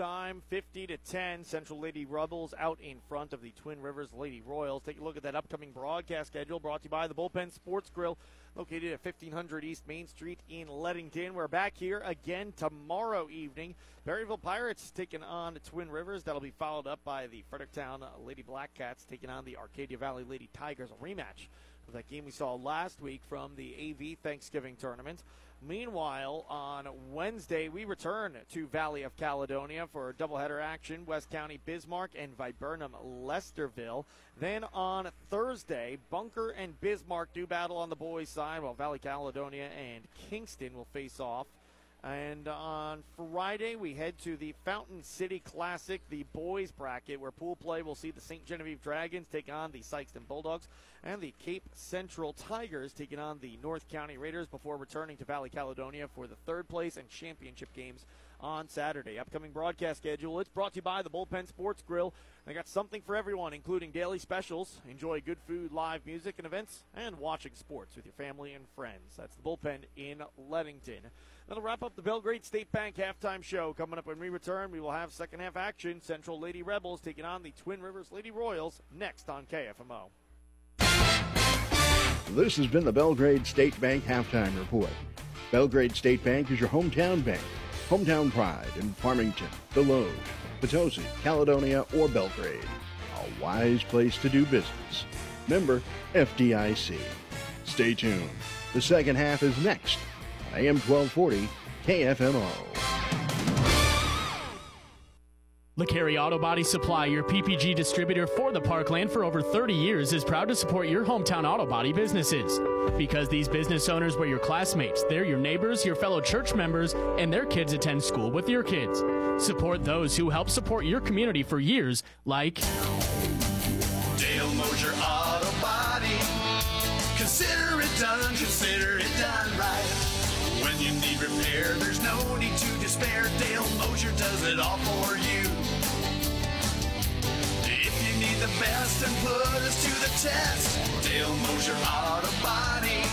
Speaker 1: halftime, 50 to 10. Central Lady Rebels out in front of the Twin Rivers Lady Royals. Take a look at that upcoming broadcast schedule brought to you by the Bullpen Sports Grill, located at 1500 East Main Street in Leadington. We're back here again tomorrow evening. Perryville Pirates taking on the Twin Rivers. That'll be followed up by the Fredericktown uh, Lady Blackcats taking on the Arcadia Valley Lady Tigers. A rematch of that game we saw last week from the AV Thanksgiving tournament. Meanwhile, on Wednesday, we return to Valley of Caledonia for a doubleheader action West County Bismarck and Viburnum Lesterville. Then on Thursday, Bunker and Bismarck do battle on the boys' side, while Valley Caledonia and Kingston will face off and on Friday, we head to the Fountain City Classic, the boys bracket, where pool play will see the St. Genevieve Dragons take on the Sikeston Bulldogs and the Cape Central Tigers taking on the North County Raiders before returning to Valley Caledonia for the third place and championship games on Saturday. Upcoming broadcast schedule. It's brought to you by the Bullpen Sports Grill. They got something for everyone, including daily specials. Enjoy good food, live music, and events, and watching sports with your family and friends. That's the Bullpen in Leadington. That'll wrap up the Belgrade State Bank halftime show. Coming up when we return, we will have second half action. Central Lady Rebels taking on the Twin Rivers Lady Royals next on KFMO.
Speaker 14: This has been the Belgrade State Bank halftime report. Belgrade State Bank is your hometown bank. Hometown pride in Farmington, Desloge, Potosi, Caledonia, or Belgrade. A wise place to do business. Member FDIC. Stay tuned. The second half is next on AM 1240 KFMO.
Speaker 19: LeCarry Auto Body Supply, your PPG distributor for the Parkland for over 30 years, is proud to support your hometown auto body businesses. Because these business owners were your classmates, they're your neighbors, your fellow church members, and their kids attend school with your kids. Support those who help support your community for years, like
Speaker 20: Dale Mosier Auto Body. Consider it done, consider it done right. When you need repair, there's no need to despair. Dale Mosier does it all for you. The best and put us to the test, Dale Auto Body.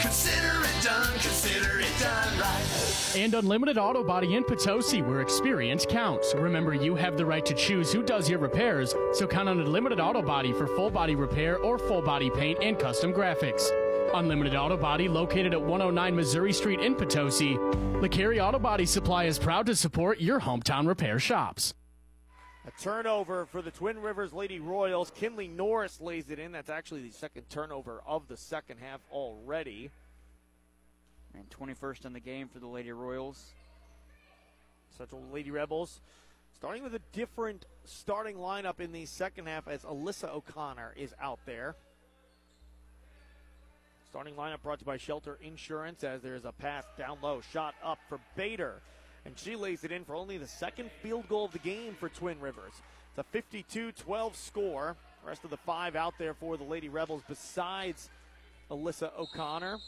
Speaker 20: Consider it done, consider it done right.
Speaker 19: and Unlimited Auto Body in Potosi, where experience counts. Remember, you have the right to choose who does your repairs, so count on Unlimited Auto Body for full body repair or full body paint and custom graphics. Unlimited Auto Body, located at 109 Missouri Street in Potosi. LeCarry Auto Body Supply is proud to support your hometown repair shops.
Speaker 1: A turnover for the Twin Rivers Lady Royals. Kinley Norris lays it in. That's actually the second turnover of the second half already.
Speaker 2: And 21st in the game for the Lady Royals.
Speaker 1: Central Lady Rebels starting with a different starting lineup in the second half as Alyssa O'Connor is out there. Starting lineup brought to you by Shelter Insurance as there's a pass down low, shot up for Bader. And she lays it in for only the second field goal of the game for Twin Rivers. It's a 52 12 score. The rest of the five out there for the Lady Rebels, besides Alyssa O'Connor,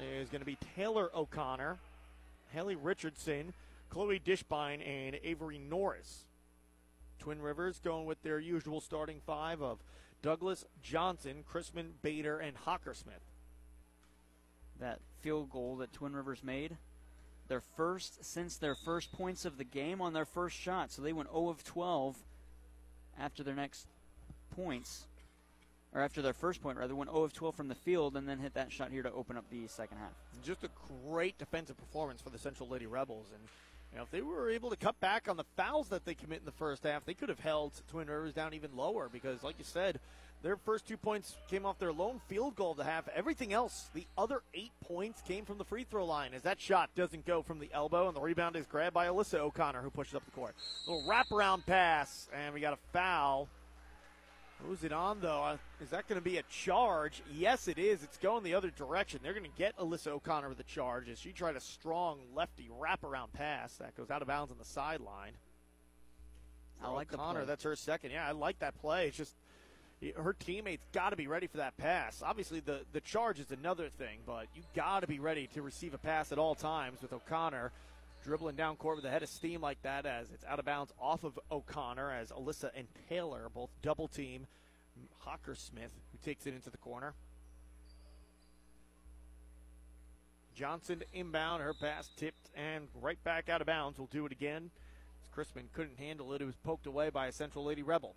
Speaker 1: is going to be Taylor O'Connor, Hallie Richardson, Chloe Dishbine, and Avery Norris. Twin Rivers going with their usual starting five of Douglas, Johnson, Chrisman, Bader, and Hockersmith.
Speaker 2: That field goal that Twin Rivers made, their first since their first points of the game on their first shot. So they went 0 of 12 after their next points, or after their first point rather, went 0 of 12 from the field and then hit that shot here to open up the second half.
Speaker 1: Just a great defensive performance for the Central Lady Rebels. And you know, if they were able to cut back on the fouls that they commit in the first half, they could have held Twin Rivers down even lower because, like you said, their first two points came off their lone field goal of the half. Everything else, the other eight points, came from the free throw line as that shot doesn't go from the elbow, and the rebound is grabbed by Alyssa O'Connor, who pushes up the court. Little wraparound pass, and we got a foul. Who's it on, though? Uh, Is that going to be a charge? Yes, it is. It's going the other direction. They're going to get Alyssa O'Connor with a charge as she tried a strong lefty wraparound pass that goes out of bounds on the sideline.
Speaker 2: I like the
Speaker 1: O'Connor. That's her second. Yeah, I like that play. It's just her teammates got to be ready for that pass. Obviously, the the charge is another thing, but you got to be ready to receive a pass at all times with O'Connor dribbling down court with a head of steam like that as it's out of bounds off of O'Connor as Alyssa and Taylor both double team Hockersmith who takes it into the corner. Johnson inbound, her pass tipped and right back out of bounds. We'll do it again. As Chrisman couldn't handle it, it was poked away by a Central Lady Rebel.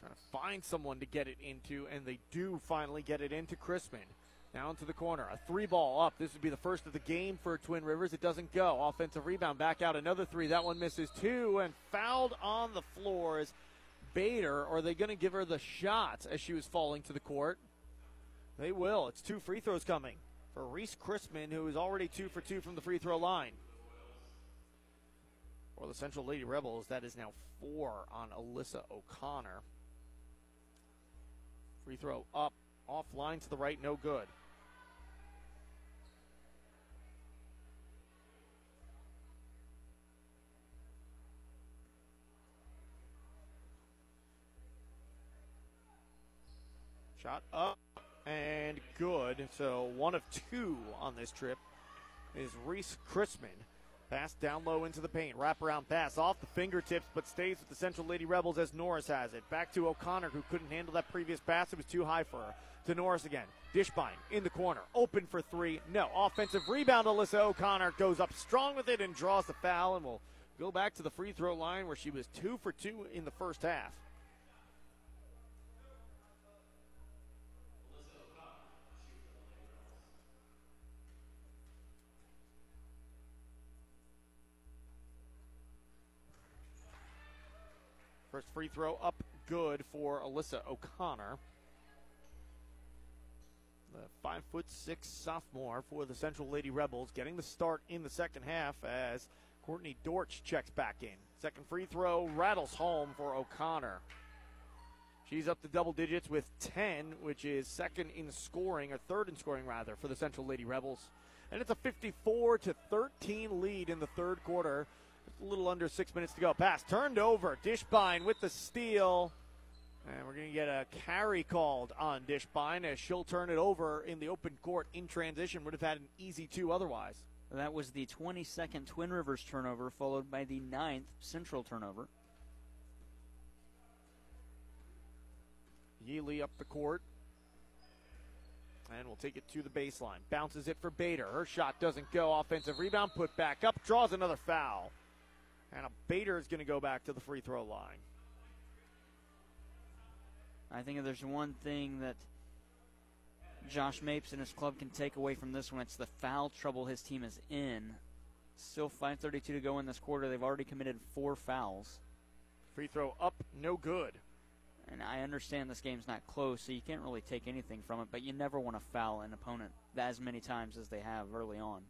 Speaker 1: Trying to find someone to get it into, and they do finally get it into Chrisman. Down to the corner. A three ball up. This would be the first of the game for Twin Rivers. It doesn't go. Offensive rebound. Back out another three. That one misses two. And fouled on the floor is Bader. Are they going to give her the shot as she was falling to the court? They will. It's two free throws coming for Reese Chrisman, who is already two for two from the free throw line. For the Central Lady Rebels, that is now four on Alyssa O'Connor. Free throw up, offline to the right, no good. Shot up and good. So one of two on this trip is Reese Chrisman. Pass down low into the paint. Wraparound pass off the fingertips, but stays with the Central Lady Rebels as Norris has it. Back to O'Connor, who couldn't handle that previous pass. It was too high for her. To Norris again. Dishbine in the corner. Open for three. No. Offensive rebound. Alyssa O'Connor goes up strong with it and draws the foul and will go back to the free throw line where she was two for two in the first half. First free throw up good for Alyssa O'Connor. The five foot six sophomore for the Central Lady Rebels getting the start in the second half as Courtney Dortch checks back in. Second free throw rattles home for O'Connor. She's up to double digits with 10, which is second in scoring, or third in scoring rather, for the Central Lady Rebels. And it's a 54 to 13 lead in the third quarter. A little under six minutes to go. Pass turned over. Dishbine with the steal. And we're going to get a carry called on Dishbine as she'll turn it over in the open court in transition. Would have had an easy two otherwise.
Speaker 2: That was the 22nd Twin Rivers turnover, followed by the 9th Central turnover.
Speaker 1: Yealy up the court. And we'll take it to the baseline. Bounces it for Bader. Her shot doesn't go. Offensive rebound, put back up, draws another foul. And a Bader is going to go back to the free throw line.
Speaker 2: I think if there's one thing that Josh Mapes and his club can take away from this one, it's the foul trouble his team is in. Still 5.32 to go in this quarter. They've already committed four fouls.
Speaker 1: Free throw up, no good.
Speaker 2: And I understand this game's not close, so you can't really take anything from it, but you never want to foul an opponent as many times as they have early on.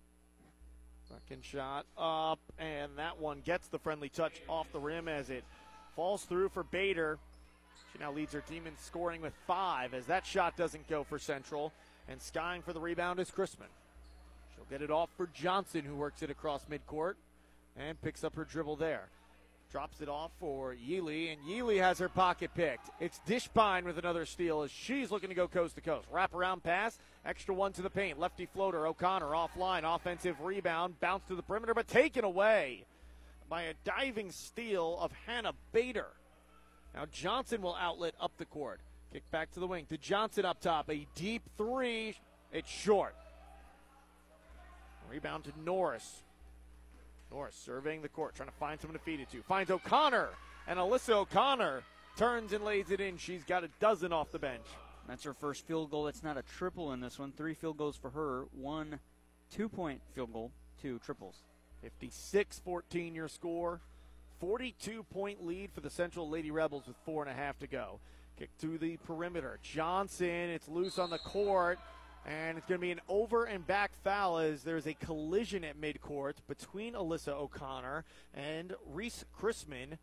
Speaker 1: Second shot up, and that one gets the friendly touch off the rim as it falls through for Bader. She now leads her team in scoring with five as that shot doesn't go for Central. And skying for the rebound is Chrisman. She'll get it off for Johnson, who works it across midcourt and picks up her dribble there. Drops it off for Yealy, and Yealy has her pocket picked. It's Dishbine with another steal as she's looking to go coast to coast. Wrap around pass, extra one to the paint. Lefty floater, O'Connor offline, offensive rebound, bounce to the perimeter, but taken away by a diving steal of Hannah Bader. Now Johnson will outlet up the court. Kick back to the wing to Johnson up top. A deep three. It's short. Rebound to Norris. Norris surveying the court, trying to find someone to feed it to. Finds O'Connor, and Alyssa O'Connor turns and lays it in. She's got a dozen off the bench.
Speaker 2: That's her first field goal. It's not a triple in this one. Three field goals for her. One two point field goal, two triples.
Speaker 1: 56 14 your score. 42 point lead for the Central Lady Rebels with four and a half to go. Kick to the perimeter. Johnson, it's loose on the court. And it's going to be an over and back foul as there's a collision at midcourt between Alyssa O'Connor and Reese Chrisman.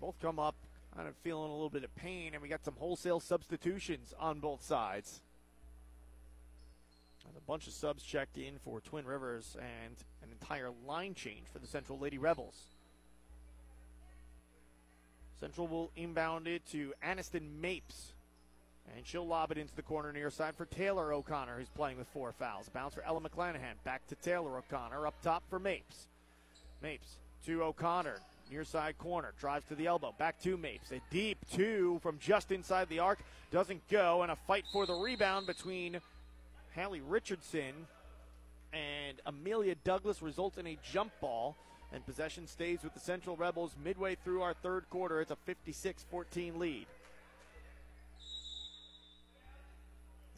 Speaker 1: Both come up kind of feeling a little bit of pain, and we got some wholesale substitutions on both sides. And a bunch of subs checked in for Twin Rivers and an entire line change for the Central Lady Rebels. Central will inbound it to Aniston Mapes. And she'll lob it into the corner near side for Taylor O'Connor, who's playing with four fouls. Bounce for Ella McClanahan. Back to Taylor O'Connor. Up top for Mapes. Mapes to O'Connor. Near side corner. Drives to the elbow. Back to Mapes. A deep two from just inside the arc. Doesn't go. And a fight for the rebound between Hallie Richardson and Amelia Douglas results in a jump ball. And possession stays with the Central Rebels midway through our third quarter. It's a 56 14 lead.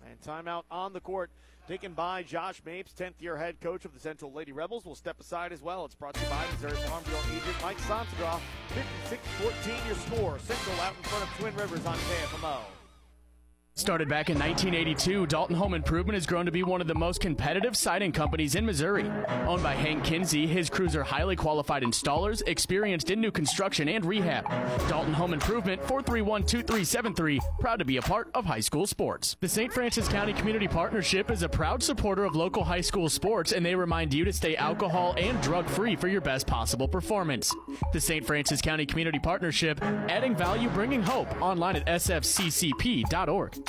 Speaker 1: And timeout on the court taken by Josh Mapes, 10th year head coach of the Central Lady Rebels, will step aside as well. It's brought to you by Missouri Farm Bureau agent Mike Sansagroff. 56 14 your score. Central out in front of Twin Rivers on KFMO.
Speaker 19: Started back in 1982, Dalton Home Improvement has grown to be one of the most competitive siding companies in Missouri. Owned by Hank Kinsey, his crews are highly qualified installers, experienced in new construction and rehab. Dalton Home Improvement, 431-2373, proud to be a part of high school sports. The St. Francis County Community Partnership is a proud supporter of local high school sports, and they remind you to stay alcohol and drug-free for your best possible performance. The St. Francis County Community Partnership, adding value, bringing hope, online at sfccp.org.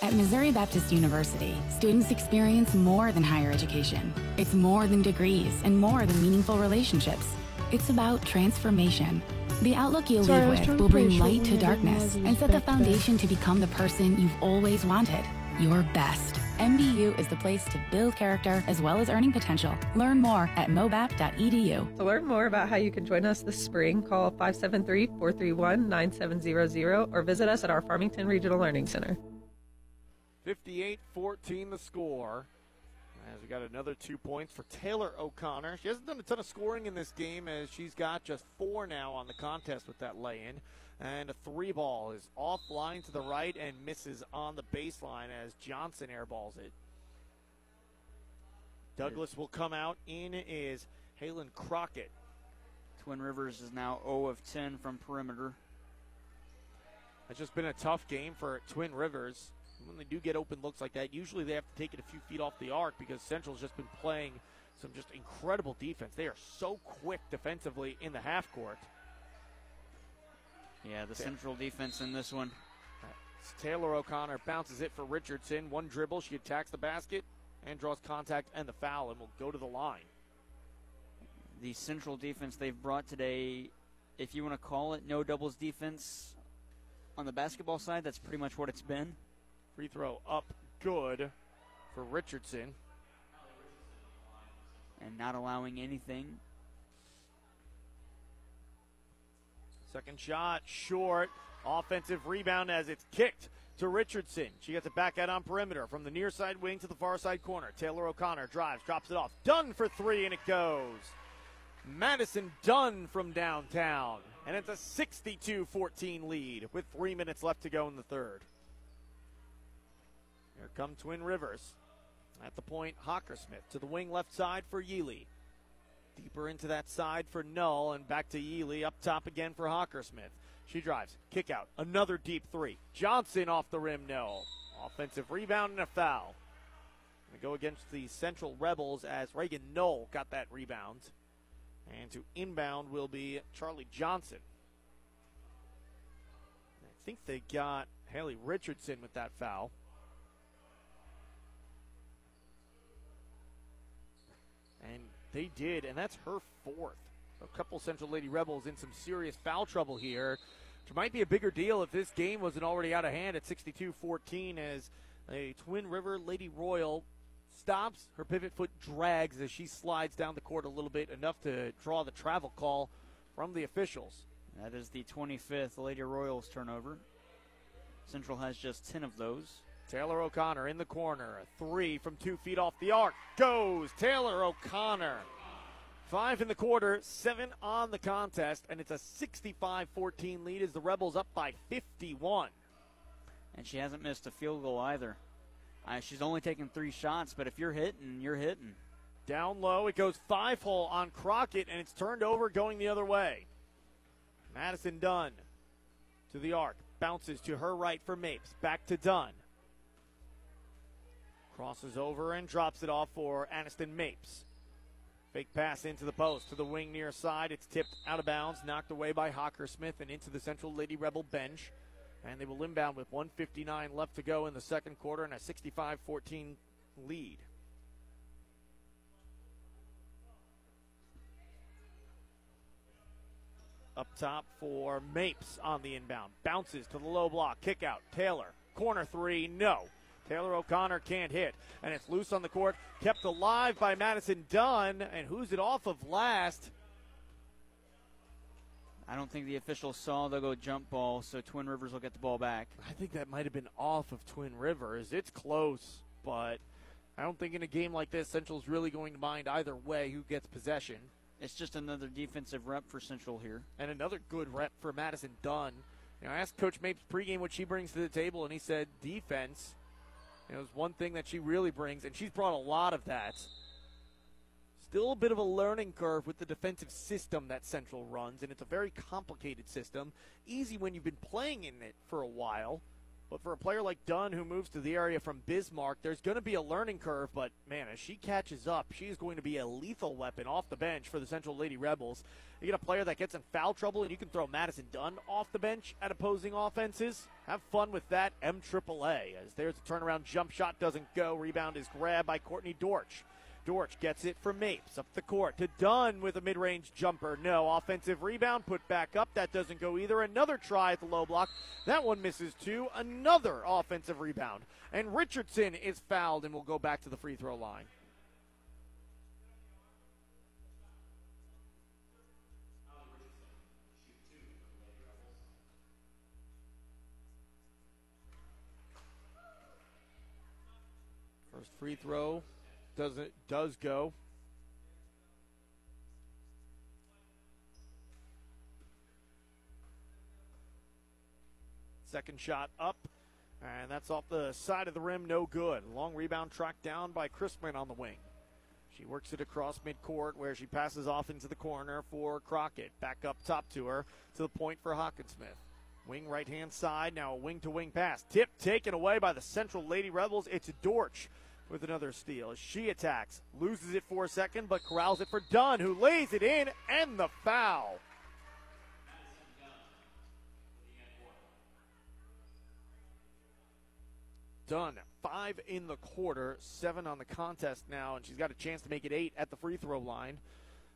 Speaker 12: At Missouri Baptist University, students experience more than higher education. It's more than degrees and more than meaningful relationships. It's about transformation. The outlook you'll
Speaker 21: Sorry,
Speaker 12: leave with will bring light to darkness and set the foundation to become the person you've always wanted. Your best. MBU is the place to build character as well as earning potential. Learn more at mobap.edu.
Speaker 21: To learn more about how you can join us this spring, call 573 431 9700 or visit us at our Farmington Regional Learning Center.
Speaker 1: 58 14 the score. As we got another two points for Taylor O'Connor. She hasn't done a ton of scoring in this game as she's got just four now on the contest with that lay in. And a three ball is offline to the right and misses on the baseline as Johnson airballs it. Douglas will come out. In is Halen Crockett.
Speaker 2: Twin Rivers is now 0 of 10 from perimeter.
Speaker 1: It's just been a tough game for Twin Rivers. When they do get open looks like that, usually they have to take it a few feet off the arc because Central's just been playing some just incredible defense. They are so quick defensively in the half court.
Speaker 2: Yeah, the central defense in this one.
Speaker 1: Taylor O'Connor bounces it for Richardson. One dribble, she attacks the basket and draws contact and the foul and will go to the line.
Speaker 2: The central defense they've brought today, if you want to call it no doubles defense on the basketball side, that's pretty much what it's been.
Speaker 1: Free throw up good for Richardson.
Speaker 2: And not allowing anything.
Speaker 1: Second shot short. Offensive rebound as it's kicked to Richardson. She gets it back out on perimeter from the near side wing to the far side corner. Taylor O'Connor drives, drops it off. Done for three, and it goes. Madison Dunn from downtown. And it's a 62 14 lead with three minutes left to go in the third. Here come Twin Rivers. At the point, Hockersmith to the wing left side for Yealy. Deeper into that side for Null and back to Yealy up top again for Hockersmith. She drives, kick out, another deep three. Johnson off the rim, no. Offensive rebound and a foul. Gonna go against the Central Rebels as Reagan Null got that rebound. And to inbound will be Charlie Johnson. I think they got Hallie Richardson with that foul. And they did, and that's her fourth. A couple Central Lady Rebels in some serious foul trouble here, which might be a bigger deal if this game wasn't already out of hand at 62 14 as a Twin River Lady Royal stops. Her pivot foot drags as she slides down the court a little bit, enough to draw the travel call from the officials.
Speaker 2: That is the 25th Lady Royals turnover. Central has just 10 of those.
Speaker 1: Taylor O'Connor in the corner. A three from two feet off the arc. Goes Taylor O'Connor. Five in the quarter, seven on the contest, and it's a 65 14 lead as the Rebels up by 51.
Speaker 2: And she hasn't missed a field goal either. Uh, she's only taken three shots, but if you're hitting, you're hitting.
Speaker 1: Down low, it goes five hole on Crockett, and it's turned over going the other way. Madison Dunn to the arc. Bounces to her right for Mapes. Back to Dunn. Crosses over and drops it off for Aniston Mapes. Fake pass into the post to the wing near side. It's tipped out of bounds, knocked away by Hockersmith and into the Central Lady Rebel bench. And they will inbound with 159 left to go in the second quarter and a 65 14 lead. Up top for Mapes on the inbound. Bounces to the low block. Kick out. Taylor. Corner three. No. Taylor O'Connor can't hit. And it's loose on the court. Kept alive by Madison Dunn. And who's it off of last?
Speaker 2: I don't think the officials saw. They'll go jump ball, so Twin Rivers will get the ball back.
Speaker 1: I think that might have been off of Twin Rivers. It's close, but I don't think in a game like this, Central's really going to mind either way who gets possession.
Speaker 2: It's just another defensive rep for Central here.
Speaker 1: And another good rep for Madison Dunn. You know, I asked Coach Mapes pregame what she brings to the table, and he said defense. You know, is one thing that she really brings, and she's brought a lot of that. Still a bit of a learning curve with the defensive system that Central runs, and it's a very complicated system. Easy when you've been playing in it for a while. But for a player like Dunn who moves to the area from Bismarck, there's going to be a learning curve. But man, as she catches up, she's going to be a lethal weapon off the bench for the Central Lady Rebels. You get a player that gets in foul trouble, and you can throw Madison Dunn off the bench at opposing offenses. Have fun with that, MAAA. As there's a turnaround jump shot, doesn't go. Rebound is grabbed by Courtney Dortch. Dortch gets it from Mapes up the court to Dunn with a mid range jumper. No. Offensive rebound put back up. That doesn't go either. Another try at the low block. That one misses too. Another offensive rebound. And Richardson is fouled and will go back to the free throw line. First free throw doesn't does go. Second shot up, and that's off the side of the rim, no good. Long rebound tracked down by Crispin on the wing. She works it across midcourt where she passes off into the corner for Crockett. Back up top to her to the point for Hockersmith. Wing right hand side, now a wing to wing pass. Tip taken away by the Central Lady Rebels. It's Dortch with another steal. She attacks, loses it for a second, but corrals it for Dunn, who lays it in, and the foul. Dunn, five in the quarter, seven on the contest now, and she's got a chance to make it eight at the free throw line.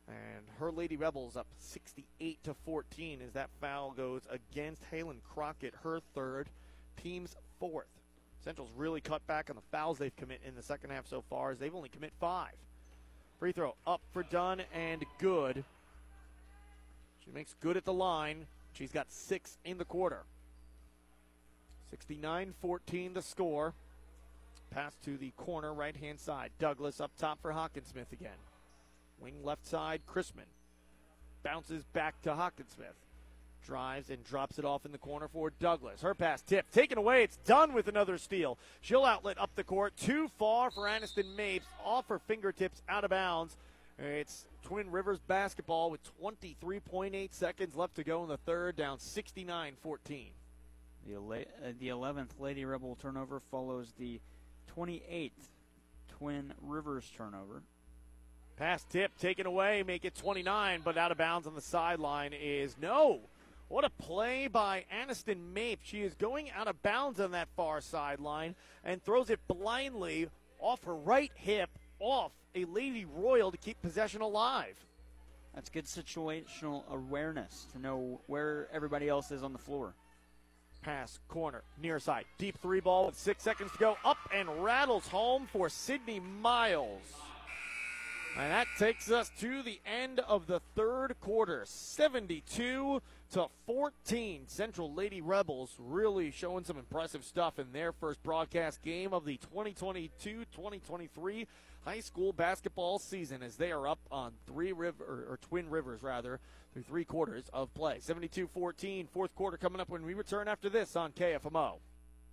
Speaker 1: And her Lady Rebels up 68 to 14 as that foul goes against Halen Crockett, her third, team's fourth. Central's really cut back on the fouls they've commit in the second half so far as they've only commit five. Free throw up for Dunn and good. She makes good at the line. She's got six in the quarter. 69 14 the score. Pass to the corner right hand side. Douglas up top for Hockersmith again. Wing left side, Chrisman. Bounces back to Hockersmith. Drives and drops it off in the corner for Douglas. Her pass tip taken away. It's done with another steal. She'll outlet up the court. Too far for Aniston Mapes. Off her fingertips, out of bounds. It's Twin Rivers basketball with 23.8 seconds left to go in the third, down 69 14.
Speaker 2: The, uh, the 11th Lady Rebel turnover follows the 28th Twin Rivers turnover.
Speaker 1: Pass tip taken away, make it 29, but out of bounds on the sideline is no. What a play by Aniston Mape. She is going out of bounds on that far sideline and throws it blindly off her right hip off a Lady Royal to keep possession alive.
Speaker 2: That's good situational awareness to know where everybody else is on the floor.
Speaker 1: Pass, corner, near side. Deep three ball with six seconds to go. Up and rattles home for Sydney Miles. And that takes us to the end of the third quarter. 72 to 14. Central Lady Rebels really showing some impressive stuff in their first broadcast game of the 2022 2023 high school basketball season as they are up on three river or, or twin rivers rather through three quarters of play 72-14 fourth quarter coming up when we return after this on kfmo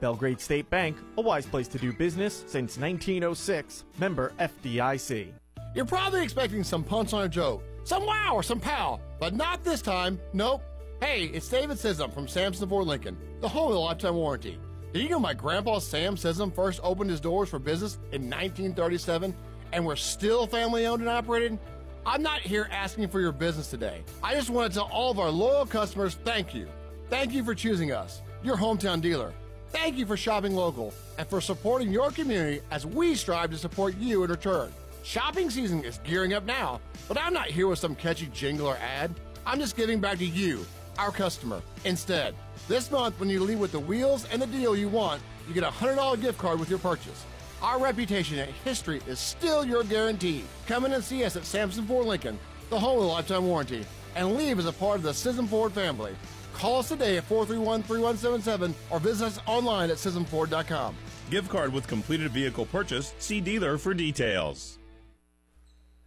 Speaker 9: Belgrade State Bank, a wise place to do business since 1906. Member FDIC.
Speaker 22: You're probably expecting some punch on a joke, some wow or some pow, but not this time. Nope. Hey, it's David Scism from Sam Scism Ford Lincoln, the home of the lifetime warranty. Did you know my grandpa Sam Scism first opened his doors for business in 1937 and we're still family owned and operated? I'm not here asking for your business today. I just want to tell all of our loyal customers thank you. Thank you for choosing us, your hometown dealer. Thank you for shopping local and for supporting your community as we strive to support you in return. Shopping season is gearing up now, but I'm not here with some catchy jingle or ad. I'm just giving back to you, our customer, instead. This month, when you leave with the wheels and the deal you want, you get a $100 gift card with your purchase. Our reputation and history is still your guarantee. Come in and see us at Sam Scism Ford Lincoln, the home of the lifetime warranty, and leave as a part of the Scism Ford family. Call us today at 431 3177 or visit us online at ScismFord.com.
Speaker 23: Gift card with completed vehicle purchase. See dealer for details.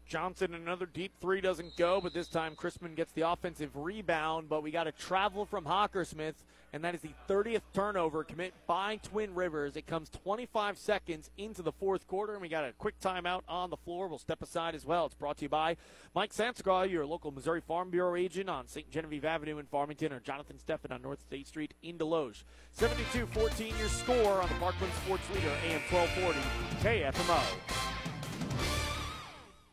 Speaker 1: Johnson, another deep three doesn't go, but this time Chrisman gets the offensive rebound. But we got a travel from Hockersmith, and that is the 30th turnover commit by Twin Rivers. It comes 25 seconds into the fourth quarter, and we got a quick timeout on the floor. We'll step aside as well. It's brought to you by Mike Sansegraw, your local Missouri Farm Bureau agent on St. Genevieve Avenue in Farmington, or Jonathan Steffen on North State Street in Desloge. 72 14 your score on the Parkland Sports Leader, AM 1240, KFMO.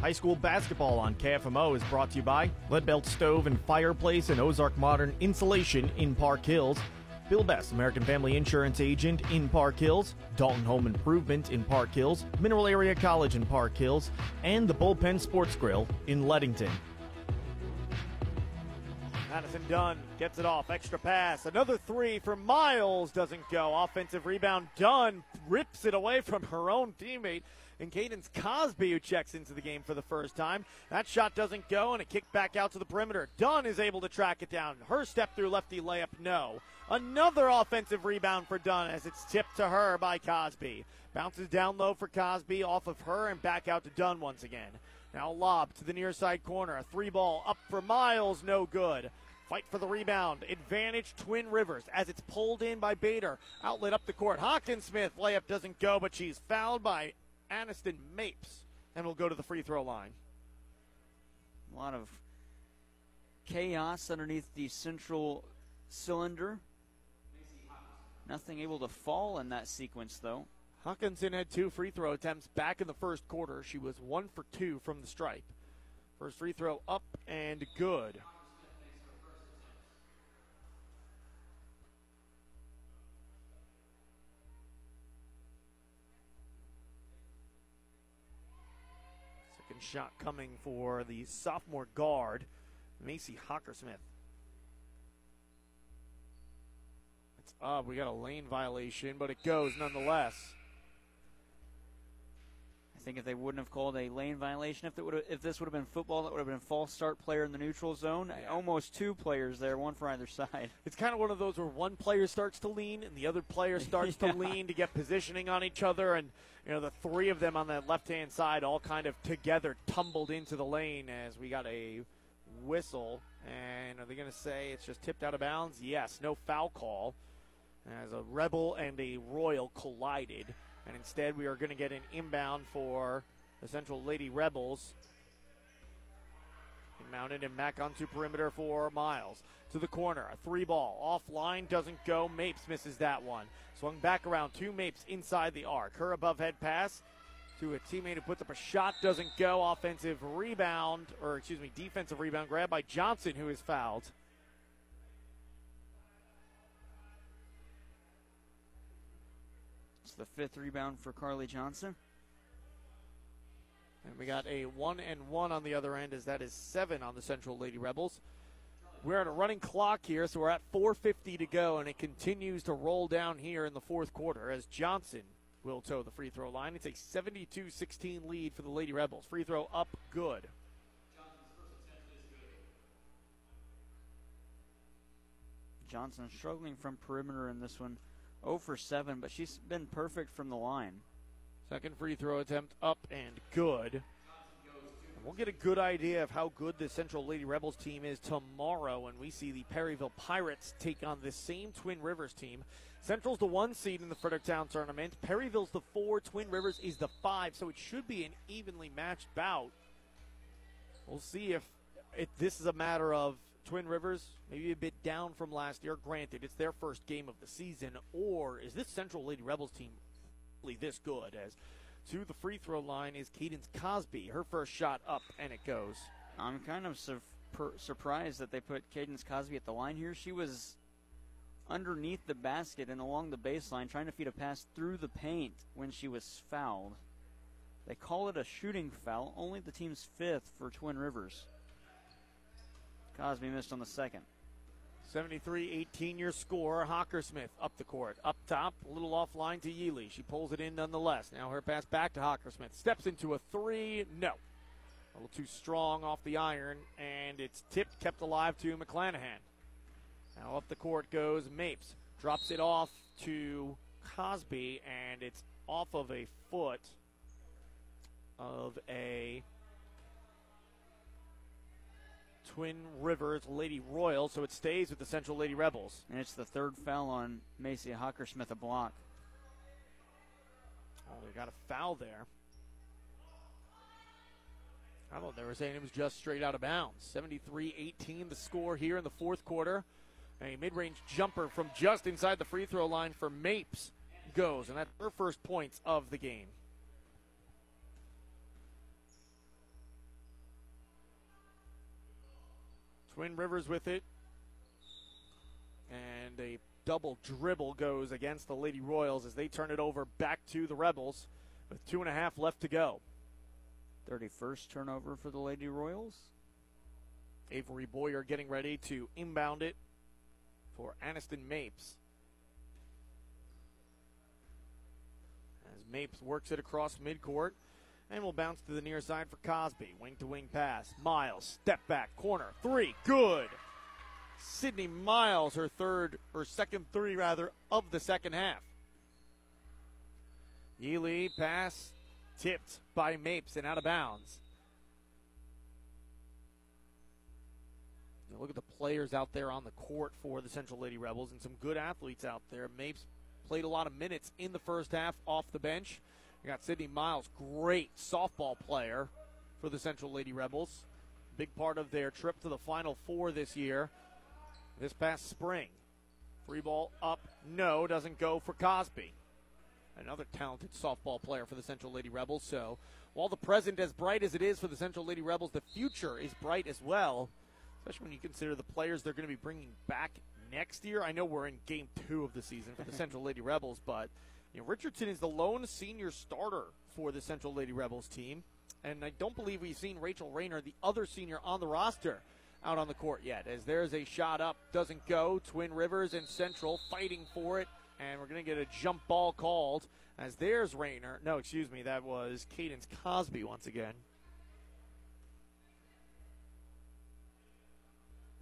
Speaker 9: High school basketball on KFMO is brought to you by Leadbelt Stove and Fireplace and Ozark Modern Insulation in Park Hills. Bill Betts, American Family Insurance Agent in Park Hills, Dalton Home Improvement in Park Hills, Mineral Area College in Park Hills, and the Bullpen Sports Grill in Leadington.
Speaker 1: Madison Dunn gets it off. Extra pass. Another three for Miles. Doesn't go. Offensive rebound. Dunn rips it away from her own teammate. And Cadence Cosby, who checks into the game for the first time. That shot doesn't go, and it kicked back out to the perimeter. Dunn is able to track it down. Her step through lefty layup, no. Another offensive rebound for Dunn as it's tipped to her by Cosby. Bounces down low for Cosby, off of her, and back out to Dunn once again. Now a lob to the near side corner. A three ball up for Miles, no good. Fight for the rebound. Advantage Twin Rivers as it's pulled in by Bader. Outlet up the court. Hockersmith layup doesn't go, but she's fouled by Aniston Mapes and will go to the free throw line.
Speaker 2: A lot of chaos underneath the central cylinder. Nothing able to fall in that sequence, though.
Speaker 1: Hawkinson had two free throw attempts back in the first quarter. She was one for two from the stripe. First free throw up and good. Second shot coming for the sophomore guard, Macy Hockersmith. It's up. We got a lane violation, but it goes nonetheless.
Speaker 2: I think if they wouldn't have called a lane violation, if it would if this would have been football, that would have been a false start player in the neutral zone. Almost two players there, one for either side.
Speaker 1: It's kind of one of those where one player starts to lean and the other player starts
Speaker 2: Yeah.
Speaker 1: to lean to get positioning on each other, and you know the three of them on that left-hand side all kind of together tumbled into the lane as we got a whistle. And are they going to say it's just tipped out of bounds? Yes, no foul call. As a rebel and a royal collided, and instead we are going to get an inbound for the Central Lady Rebels. Mounted and back onto perimeter for Miles. To the corner. A three ball. Offline doesn't go. Mapes misses that one. Swung back around. Two Mapes inside the arc. Her above head pass to a teammate who puts up a shot. Doesn't go. Offensive rebound, or excuse me, defensive rebound grab by Johnson, who is fouled.
Speaker 2: The fifth rebound for Carly Johnson.
Speaker 1: And we got a one and one on the other end, as that is seven on the Central Lady Rebels. We're on a running clock here, so we're at 4:50 to go, and it continues to roll down here in the fourth quarter as Johnson will toe the free throw line. It's a 72-16 lead for the Lady Rebels. Free throw up, good.
Speaker 2: Johnson struggling from perimeter in this one. 0 for 7, but she's been perfect from the line.
Speaker 1: Second free throw attempt up and good. And we'll get a good idea of how good the Central Lady Rebels team is tomorrow when we see the Perryville Pirates take on this same Twin Rivers team. Central's the one seed in the Fredericktown tournament. Perryville's the four. Twin Rivers is the five, so it should be an evenly matched bout. We'll see if it, this is a matter of Twin Rivers maybe a bit down from last year. Granted, it's their first game of the season, or is this Central Lady Rebels team really this good? As to the free throw line is Cadence Cosby. Her first shot up, and it goes.
Speaker 2: I'm kind of sur- per- surprised that they put Cadence Cosby at the line here. She was underneath the basket and along the baseline trying to feed a pass through the paint when she was fouled. They call it a shooting foul, only the team's fifth for Twin Rivers. Cosby missed on the second.
Speaker 1: 73 18 your score. Hockersmith up the court. Up top, a little offline to Yealy. She pulls it in nonetheless. Now her pass back to Hockersmith. Steps into a three. No. A little too strong off the iron, and it's tipped, kept alive to McClanahan. Now up the court goes Mapes. Drops it off to Cosby, and it's off of a foot of a Twin Rivers Lady Royal, so it stays with the Central Lady Rebels.
Speaker 2: And it's the third foul on Macy Hockersmith, a block.
Speaker 1: Oh, they got a foul there. I thought they were saying it was just straight out of bounds. 73 18 the score here in the fourth quarter. A mid range jumper from just inside the free throw line for Mapes goes, and that's her first points of the game. Twin Rivers with it. And a double dribble goes against the Lady Royals as they turn it over back to the Rebels with two and a half left to go.
Speaker 2: 31st turnover for the Lady Royals.
Speaker 1: Avery Boyer getting ready to inbound it for Aniston Mapes. As Mapes works it across midcourt and will bounce to the near side for Cosby. Wing to wing pass. Miles, step back, corner, three, good. Sydney Miles, her third, or second three rather, of the second half. Yealy pass tipped by Mapes and out of bounds. You look at the players out there on the court for the Central Lady Rebels and some good athletes out there. Mapes played a lot of minutes in the first half off the bench. You got Sydney Miles, great softball player for the Central Lady Rebels. Big part of their trip to the Final Four this year, this past spring. Free ball up, no, doesn't go for Cosby. Another talented softball player for the Central Lady Rebels. So while the present as bright as it is for the Central Lady Rebels, the future is bright as well, especially when you consider the players they're going to be bringing back next year. I know we're in game two of the season for the Central Lady Rebels, but you know, Richardson is the lone senior starter for the Central Lady Rebels team. And I don't believe we've seen Rachel Rayner, the other senior on the roster, out on the court yet. As there's a shot up, doesn't go. Twin Rivers and Central fighting for it. And we're going to get a jump ball called as there's Rayner. No, excuse me, that was Cadence Cosby once again.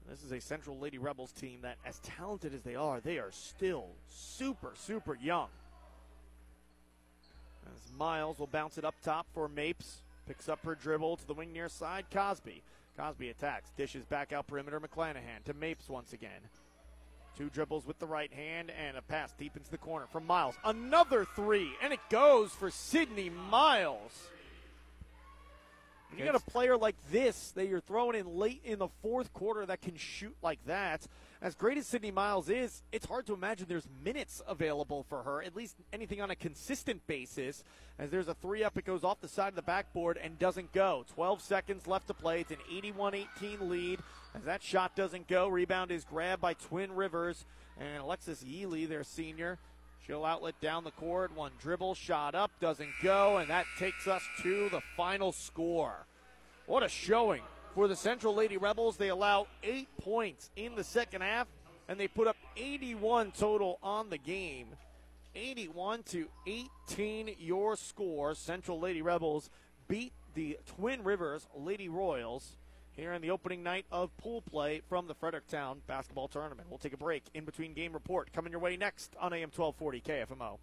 Speaker 1: This is a Central Lady Rebels team that, as talented as they are, they are still super, super young. As Miles will bounce it up top for Mapes. Picks up her dribble to the wing near side. Cosby. Cosby attacks. Dishes back out perimeter. McClanahan to Mapes once again. Two dribbles with the right hand and a pass deep into the corner from Miles. Another three, and it goes for Sydney Miles. When you got a player like this that you're throwing in late in the fourth quarter that can shoot like that, as great as Sydney Miles is, it's hard to imagine there's minutes available for her, at least anything on a consistent basis. As there's a three up, it goes off the side of the backboard and doesn't go. 12 seconds left to play. It's an 81 18 lead. As that shot doesn't go, rebound is grabbed by Twin Rivers. And Alexis Yealy, their senior, she'll outlet down the court. One dribble, shot up, doesn't go. And that takes us to the final score. What a showing for the Central Lady Rebels. They allow eight points in the second half, and they put up 81 total on the game. 81 to 18, your score. Central Lady Rebels beat the Twin Rivers Lady Royals here in the opening night of pool play from the Fredericktown basketball tournament. We'll take a break in between game report coming your way next on AM 1240 KFMO.